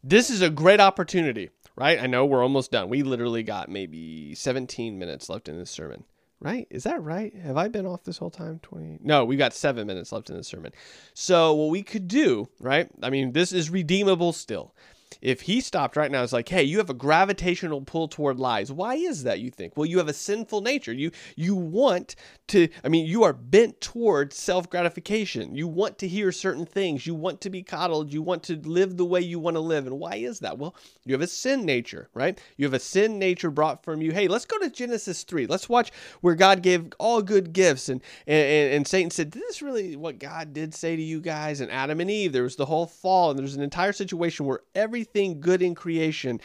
Speaker 1: this is a great opportunity, right? I know we're almost done. We literally got maybe 17 minutes left in this sermon right? Is that right? Have I been off this whole time? 20? No, we got seven minutes left in the sermon. So, what we could do, right? I mean, this is redeemable still if he stopped right now, it's like, hey, you have a gravitational pull toward lies. Why is that? You think? Well, you have a sinful nature. You you want to. I mean, you are bent toward self gratification. You want to hear certain things. You want to be coddled. You want to live the way you want to live. And why is that? Well, you have a sin nature, right? You have a sin nature brought from you. Hey, let's go to Genesis three. Let's watch where God gave all good gifts, and and and Satan said, "Is this really what God did say to you guys?" And Adam and Eve. There was the whole fall, and there's an entire situation where every everything good in creation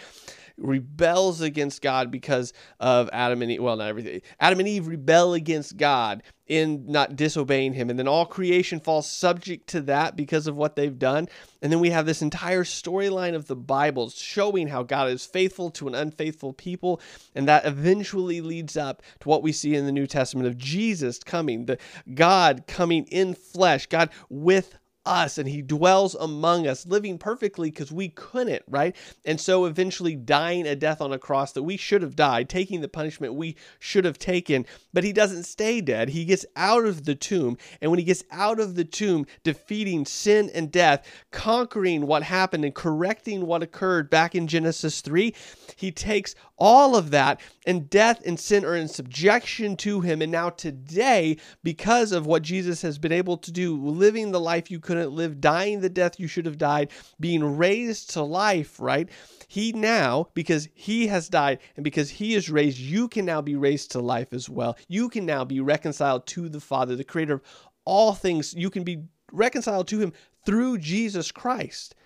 Speaker 1: rebels against God because of Adam and Eve. Well, not everything. Adam and Eve rebel against God in not disobeying him. And then all creation falls subject to that because of what they've done. And then we have this entire storyline of the Bible showing how God is faithful to an unfaithful people. And that eventually leads up to what we see in the New Testament of Jesus coming, the God coming in flesh, God with us and he dwells among us, living perfectly because we couldn't, right? And so eventually dying a death on a cross that we should have died, taking the punishment we should have taken. But he doesn't stay dead. He gets out of the tomb. And when he gets out of the tomb, defeating sin and death, conquering what happened and correcting what occurred back in Genesis 3, he takes all of that and death and sin are in subjection to him. And now, today, because of what Jesus has been able to do, living the life you couldn't live, dying the death you should have died, being raised to life, right? He now, because he has died and because he is raised, you can now be raised to life as well. You can now be reconciled to the Father, the creator of all things. You can be reconciled to him through Jesus Christ.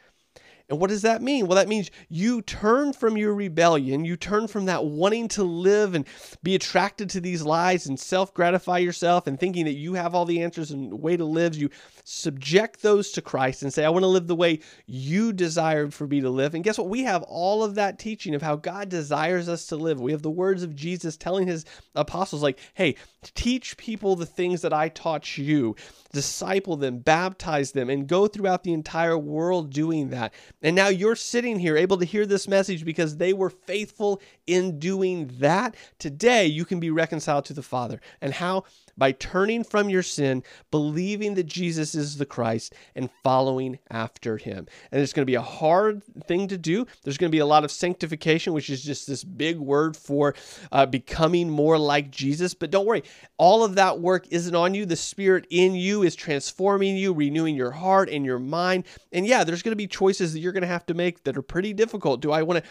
Speaker 1: And what does that mean? Well, that means you turn from your rebellion, you turn from that wanting to live and be attracted to these lies and self gratify yourself and thinking that you have all the answers and way to live. You subject those to Christ and say, I want to live the way you desired for me to live. And guess what? We have all of that teaching of how God desires us to live. We have the words of Jesus telling his apostles, like, hey, teach people the things that I taught you, disciple them, baptize them, and go throughout the entire world doing that. And now you're sitting here able to hear this message because they were faithful in doing that. Today, you can be reconciled to the Father. And how? By turning from your sin, believing that Jesus is the Christ, and following after him. And it's going to be a hard thing to do. There's going to be a lot of sanctification, which is just this big word for uh, becoming more like Jesus. But don't worry, all of that work isn't on you. The Spirit in you is transforming you, renewing your heart and your mind. And yeah, there's going to be choices that you're going to have to make that are pretty difficult. Do I want to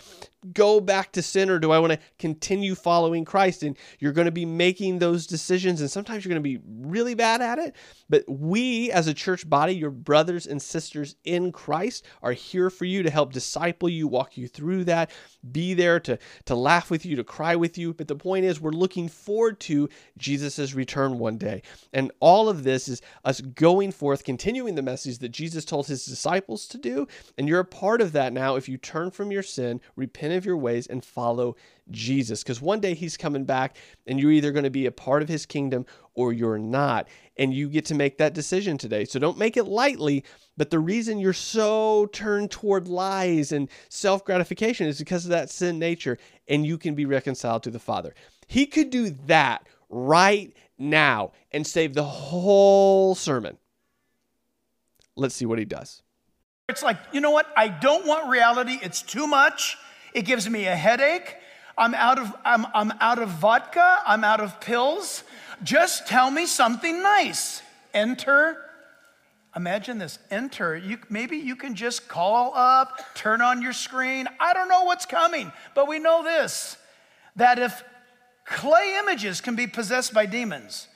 Speaker 1: go back to sin or do I want to continue following Christ? And you're going to be making those decisions. And sometimes you're going to be really bad at it. But we, as a church body, your brothers and sisters in Christ, are here for you to help disciple you, walk you through that, be there to, to laugh with you, to cry with you. But the point is, we're looking forward to Jesus' return one day. And all of this is us going forth, continuing the message that Jesus told his disciples to do. And you're a part of that now if you turn from your sin, repent of your ways, and follow Jesus. Because one day he's coming back, and you're either going to be a part of his kingdom or you're not. And you get to make that decision today. So don't make it lightly. But the reason you're so turned toward lies and self gratification is because of that sin nature, and you can be reconciled to the Father. He could do that right now and save the whole sermon. Let's see what he does.
Speaker 2: It's like, you know what? I don't want reality. It's too much. It gives me a headache. I'm out of I'm, I'm out of vodka. I'm out of pills. Just tell me something nice. Enter. Imagine this. Enter. You, maybe you can just call up, turn on your screen. I don't know what's coming, but we know this that if clay images can be possessed by demons,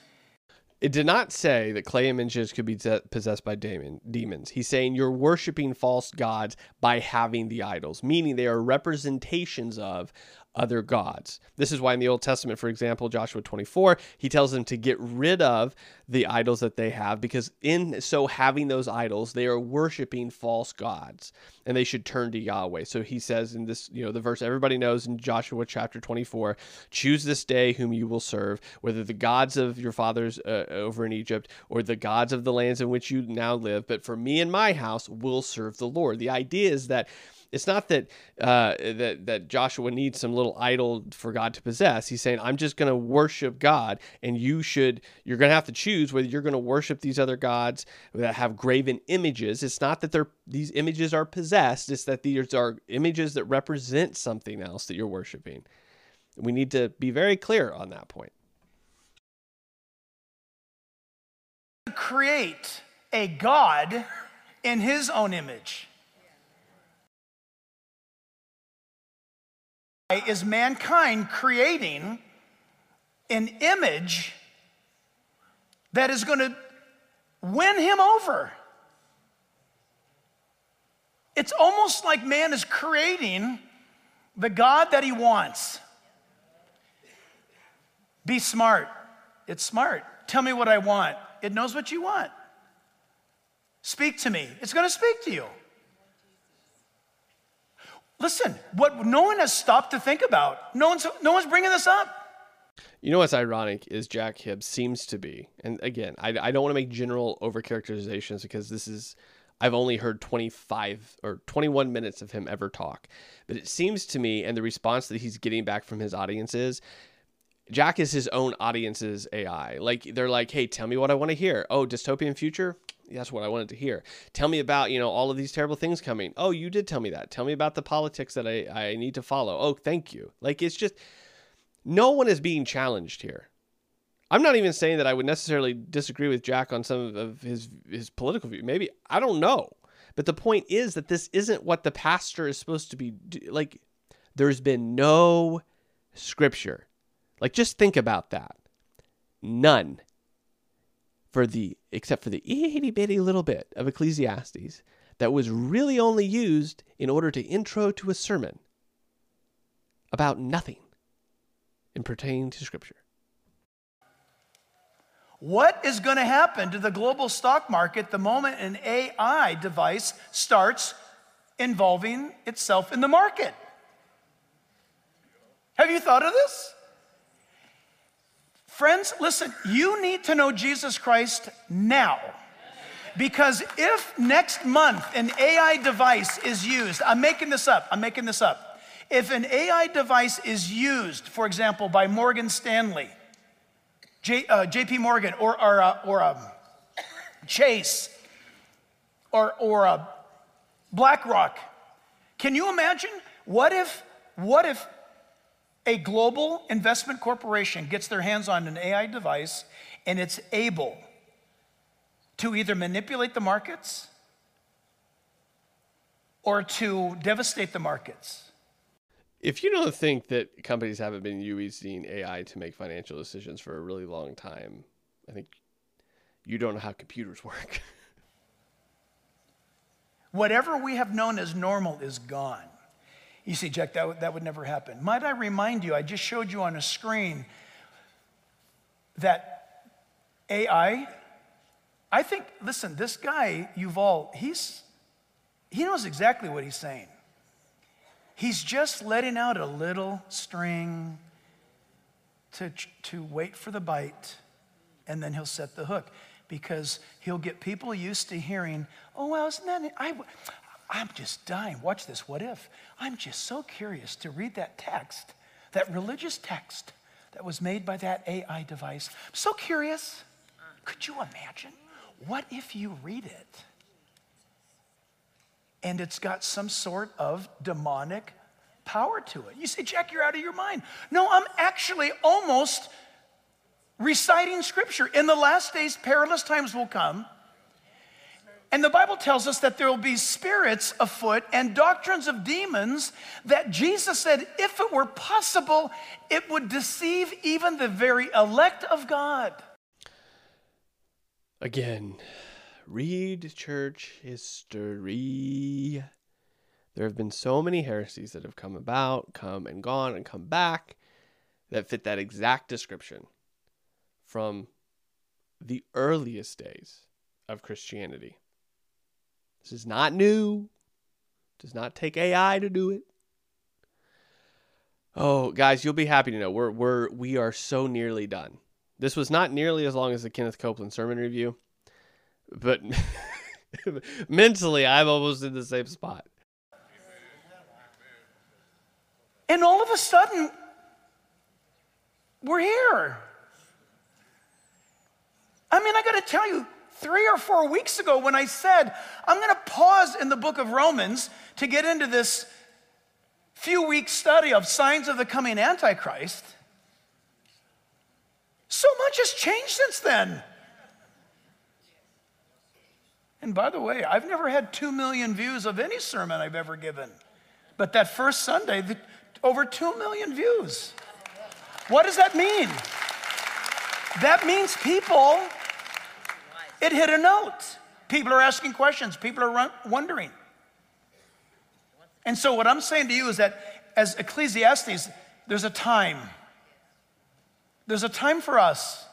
Speaker 1: it did not say that clay images could be possessed by demon, demons. He's saying you're worshiping false gods by having the idols, meaning they are representations of other gods. This is why in the Old Testament, for example, Joshua 24, he tells them to get rid of the idols that they have because in so having those idols, they are worshiping false gods and they should turn to Yahweh. So he says in this, you know, the verse everybody knows in Joshua chapter 24, choose this day whom you will serve, whether the gods of your fathers uh, over in Egypt or the gods of the lands in which you now live, but for me and my house will serve the Lord. The idea is that it's not that uh, that that Joshua needs some little idol for God to possess. He's saying, "I'm just going to worship God, and you should. You're going to have to choose whether you're going to worship these other gods that have graven images. It's not that they're these images are possessed. It's that these are images that represent something else that you're worshiping. We need to be very clear on that point.
Speaker 2: Create a God in His own image. Is mankind creating an image that is going to win him over. It's almost like man is creating the God that he wants. Be smart. It's smart. Tell me what I want. It knows what you want. Speak to me. It's going to speak to you. Listen, what no one has stopped to think about. No one's, no one's bringing this up.
Speaker 1: You know what's ironic is Jack Hibbs seems to be, and again, I, I don't want to make general overcharacterizations because this is, I've only heard 25 or 21 minutes of him ever talk. But it seems to me, and the response that he's getting back from his audience is, Jack is his own audience's AI. Like they're like, hey, tell me what I want to hear. Oh, dystopian future? that's what I wanted to hear. Tell me about, you know, all of these terrible things coming. Oh, you did tell me that. Tell me about the politics that I, I need to follow. Oh, thank you. Like it's just no one is being challenged here. I'm not even saying that I would necessarily disagree with Jack on some of his his political view. Maybe I don't know. But the point is that this isn't what the pastor is supposed to be like there's been no scripture. Like just think about that. None for the except for the itty bitty little bit of Ecclesiastes that was really only used in order to intro to a sermon about nothing in pertaining to Scripture.
Speaker 2: What is going to happen to the global stock market the moment an AI device starts involving itself in the market? Have you thought of this? Friends, listen, you need to know Jesus Christ now. Because if next month an AI device is used, I'm making this up, I'm making this up. If an AI device is used, for example, by Morgan Stanley, J, uh, JP Morgan, or, or, uh, or um, Chase, or, or uh, BlackRock, can you imagine? What if, what if a global investment corporation gets their hands on an AI device and it's able to either manipulate the markets or to devastate the markets.
Speaker 1: If you don't think that companies haven't been using AI to make financial decisions for a really long time, I think you don't know how computers work.
Speaker 2: Whatever we have known as normal is gone. You see, Jack, that, that would never happen. Might I remind you, I just showed you on a screen that AI, I think, listen, this guy, Yuval, he's, he knows exactly what he's saying. He's just letting out a little string to, to wait for the bite, and then he'll set the hook because he'll get people used to hearing, oh, well, isn't that, I, I'm just dying. Watch this. What if? I'm just so curious to read that text, that religious text that was made by that AI device. I'm so curious. Could you imagine? What if you read it and it's got some sort of demonic power to it? You say, Jack, you're out of your mind. No, I'm actually almost reciting scripture. In the last days, perilous times will come and the Bible tells us that there will be spirits afoot and doctrines of demons that Jesus said, if it were possible, it would deceive even the very elect of God.
Speaker 1: Again, read church history. There have been so many heresies that have come about, come and gone, and come back that fit that exact description from the earliest days of Christianity. This is not new. Does not take AI to do it. Oh, guys, you'll be happy to know we're we're we are so nearly done. This was not nearly as long as the Kenneth Copeland sermon review, but mentally, I'm almost in the same spot.
Speaker 2: And all of a sudden, we're here. I mean, I got to tell you, three or four weeks ago when I said, I'm going to pause in the book of Romans to get into this few week study of signs of the coming Antichrist. So much has changed since then. And by the way, I've never had 2 million views of any sermon I've ever given. But that first Sunday, the, over 2 million views. What does that mean? That means people it hit a note. People are asking questions, people are wondering. And so, what I'm saying to you is that as Ecclesiastes, there's a time. There's a time for us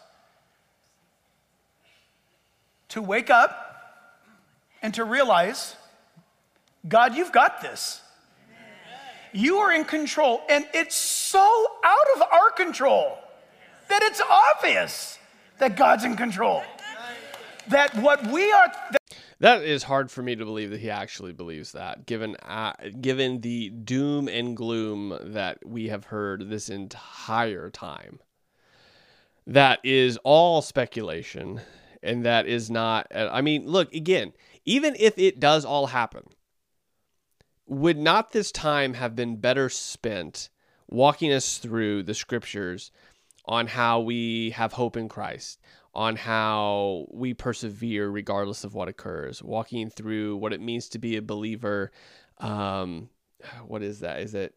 Speaker 2: to wake up and to realize God, you've got this. You are in control, and it's so out of our control that it's obvious that God's in control that what we are. That,
Speaker 1: that is hard for me to believe that he actually believes that, given uh, given the doom and gloom that we have heard this entire time. That is all speculation, and that is not. Uh, I mean, look again. Even if it does all happen, would not this time have been better spent walking us through the scriptures on how we have hope in Christ, on how we persevere regardless of what occurs, walking through what it means to be a believer. Um, what is that? Is it?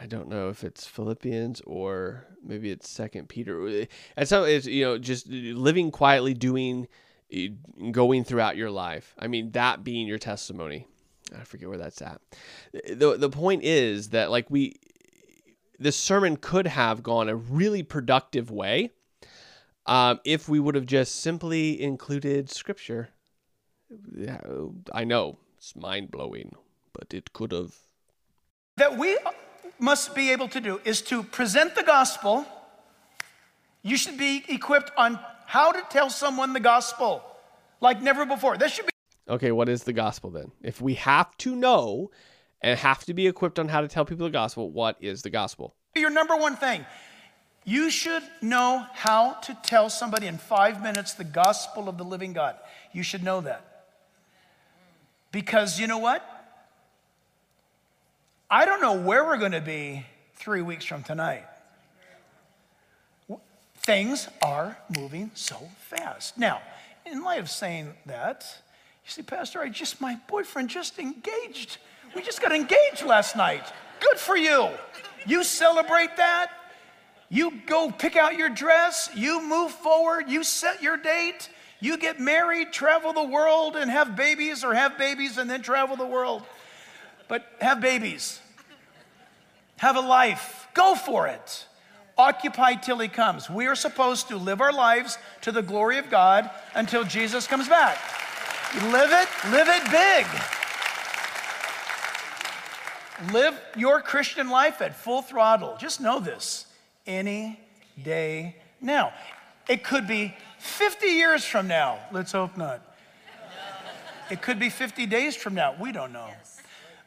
Speaker 1: I don't know if it's Philippians or maybe it's Second Peter. And so it's you know just living quietly, doing, going throughout your life. I mean that being your testimony. I forget where that's at. the The point is that like we, this sermon could have gone a really productive way, um, if we would have just simply included scripture. I know it's mind blowing, but it could have.
Speaker 2: That we must be able to do is to present the gospel. You should be equipped on how to tell someone the gospel like never before. This should be.
Speaker 1: Okay, what is the gospel then? If we have to know and have to be equipped on how to tell people the gospel, what is the gospel?
Speaker 2: Your number one thing. You should know how to tell somebody in five minutes the gospel of the living God. You should know that. Because you know what? I don't know where we're going to be three weeks from tonight. Things are moving so fast. Now, in light of saying that, you see, Pastor, I just, my boyfriend just engaged. We just got engaged last night. Good for you. You celebrate that. You go pick out your dress. You move forward. You set your date. You get married, travel the world, and have babies, or have babies and then travel the world. But have babies have a life. Go for it. Occupy till he comes. We are supposed to live our lives to the glory of God until Jesus comes back. Live it, live it big. Live your Christian life at full throttle. Just know this any day now. It could be 50 years from now. Let's hope not. It could be 50 days from now. We don't know.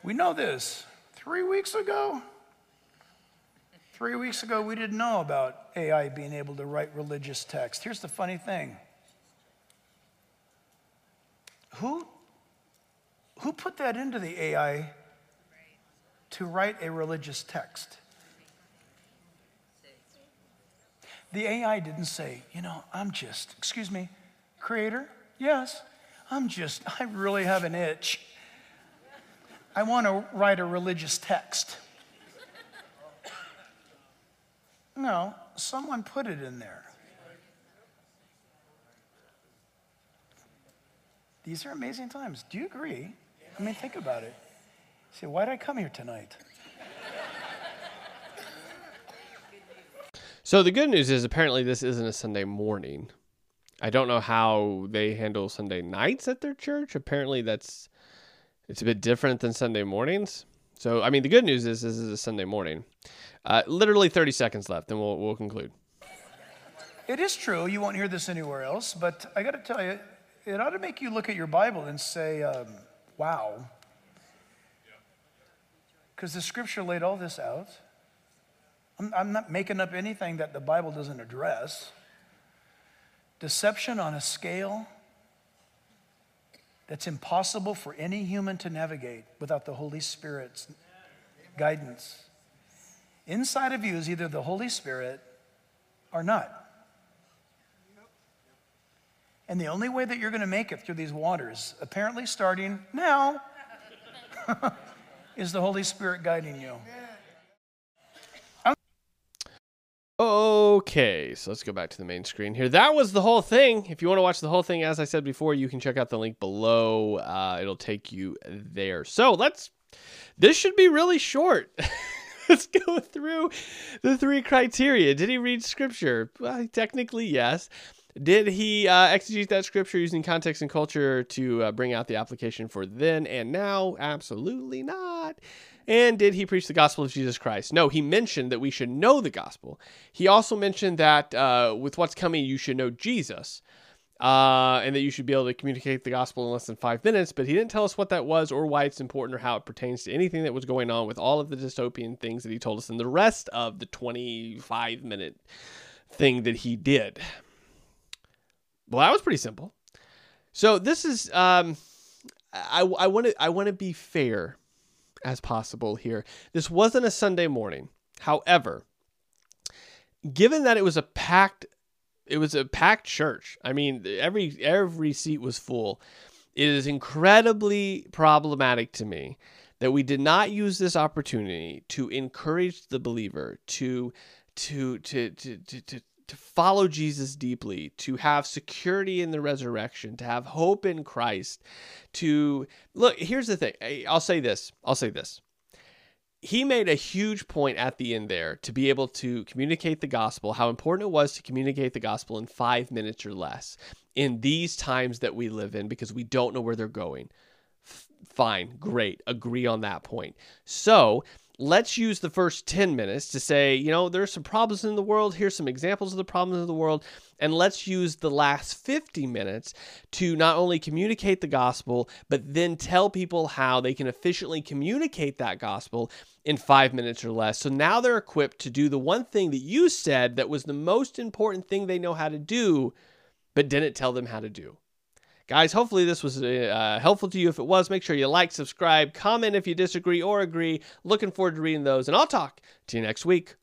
Speaker 2: We know this. Three weeks ago, Three weeks ago, we didn't know about AI being able to write religious text. Here's the funny thing who, who put that into the AI to write a religious text? The AI didn't say, you know, I'm just, excuse me, creator? Yes, I'm just, I really have an itch. I want to write a religious text. No, someone put it in there. These are amazing times. Do you agree? I mean, think about it. Say, why did I come here tonight?
Speaker 1: So the good news is apparently this isn't a Sunday morning. I don't know how they handle Sunday nights at their church. Apparently that's it's a bit different than Sunday mornings. So I mean the good news is this is a Sunday morning. Uh, literally 30 seconds left, and we'll, we'll conclude.
Speaker 2: It is true. You won't hear this anywhere else, but I got to tell you, it ought to make you look at your Bible and say, um, wow. Because the scripture laid all this out. I'm, I'm not making up anything that the Bible doesn't address. Deception on a scale that's impossible for any human to navigate without the Holy Spirit's guidance. Inside of you is either the Holy Spirit or not. And the only way that you're going to make it through these waters, apparently starting now, is the Holy Spirit guiding you.
Speaker 1: Okay, so let's go back to the main screen here. That was the whole thing. If you want to watch the whole thing, as I said before, you can check out the link below. Uh, it'll take you there. So let's. This should be really short. let's go through the three criteria. Did he read scripture? Well, technically, yes. Did he uh, exegete that scripture using context and culture to uh, bring out the application for then and now? Absolutely not. And did he preach the gospel of Jesus Christ? No, he mentioned that we should know the gospel. He also mentioned that uh, with what's coming, you should know Jesus uh, and that you should be able to communicate the gospel in less than five minutes. But he didn't tell us what that was or why it's important or how it pertains to anything that was going on with all of the dystopian things that he told us in the rest of the 25 minute thing that he did. Well, that was pretty simple. So this is um, I I want to I want to be fair as possible here. This wasn't a Sunday morning. However, given that it was a packed it was a packed church. I mean, every every seat was full. It is incredibly problematic to me that we did not use this opportunity to encourage the believer to to to to to, to to follow Jesus deeply, to have security in the resurrection, to have hope in Christ, to look, here's the thing. I'll say this. I'll say this. He made a huge point at the end there to be able to communicate the gospel, how important it was to communicate the gospel in five minutes or less in these times that we live in because we don't know where they're going. F- fine, great, agree on that point. So, let's use the first 10 minutes to say, you know, there's some problems in the world. Here's some examples of the problems in the world. And let's use the last 50 minutes to not only communicate the gospel, but then tell people how they can efficiently communicate that gospel in five minutes or less. So now they're equipped to do the one thing that you said that was the most important thing they know how to do, but didn't tell them how to do. Guys, hopefully this was uh, helpful to you. If it was, make sure you like, subscribe, comment if you disagree or agree. Looking forward to reading those, and I'll talk to you next week.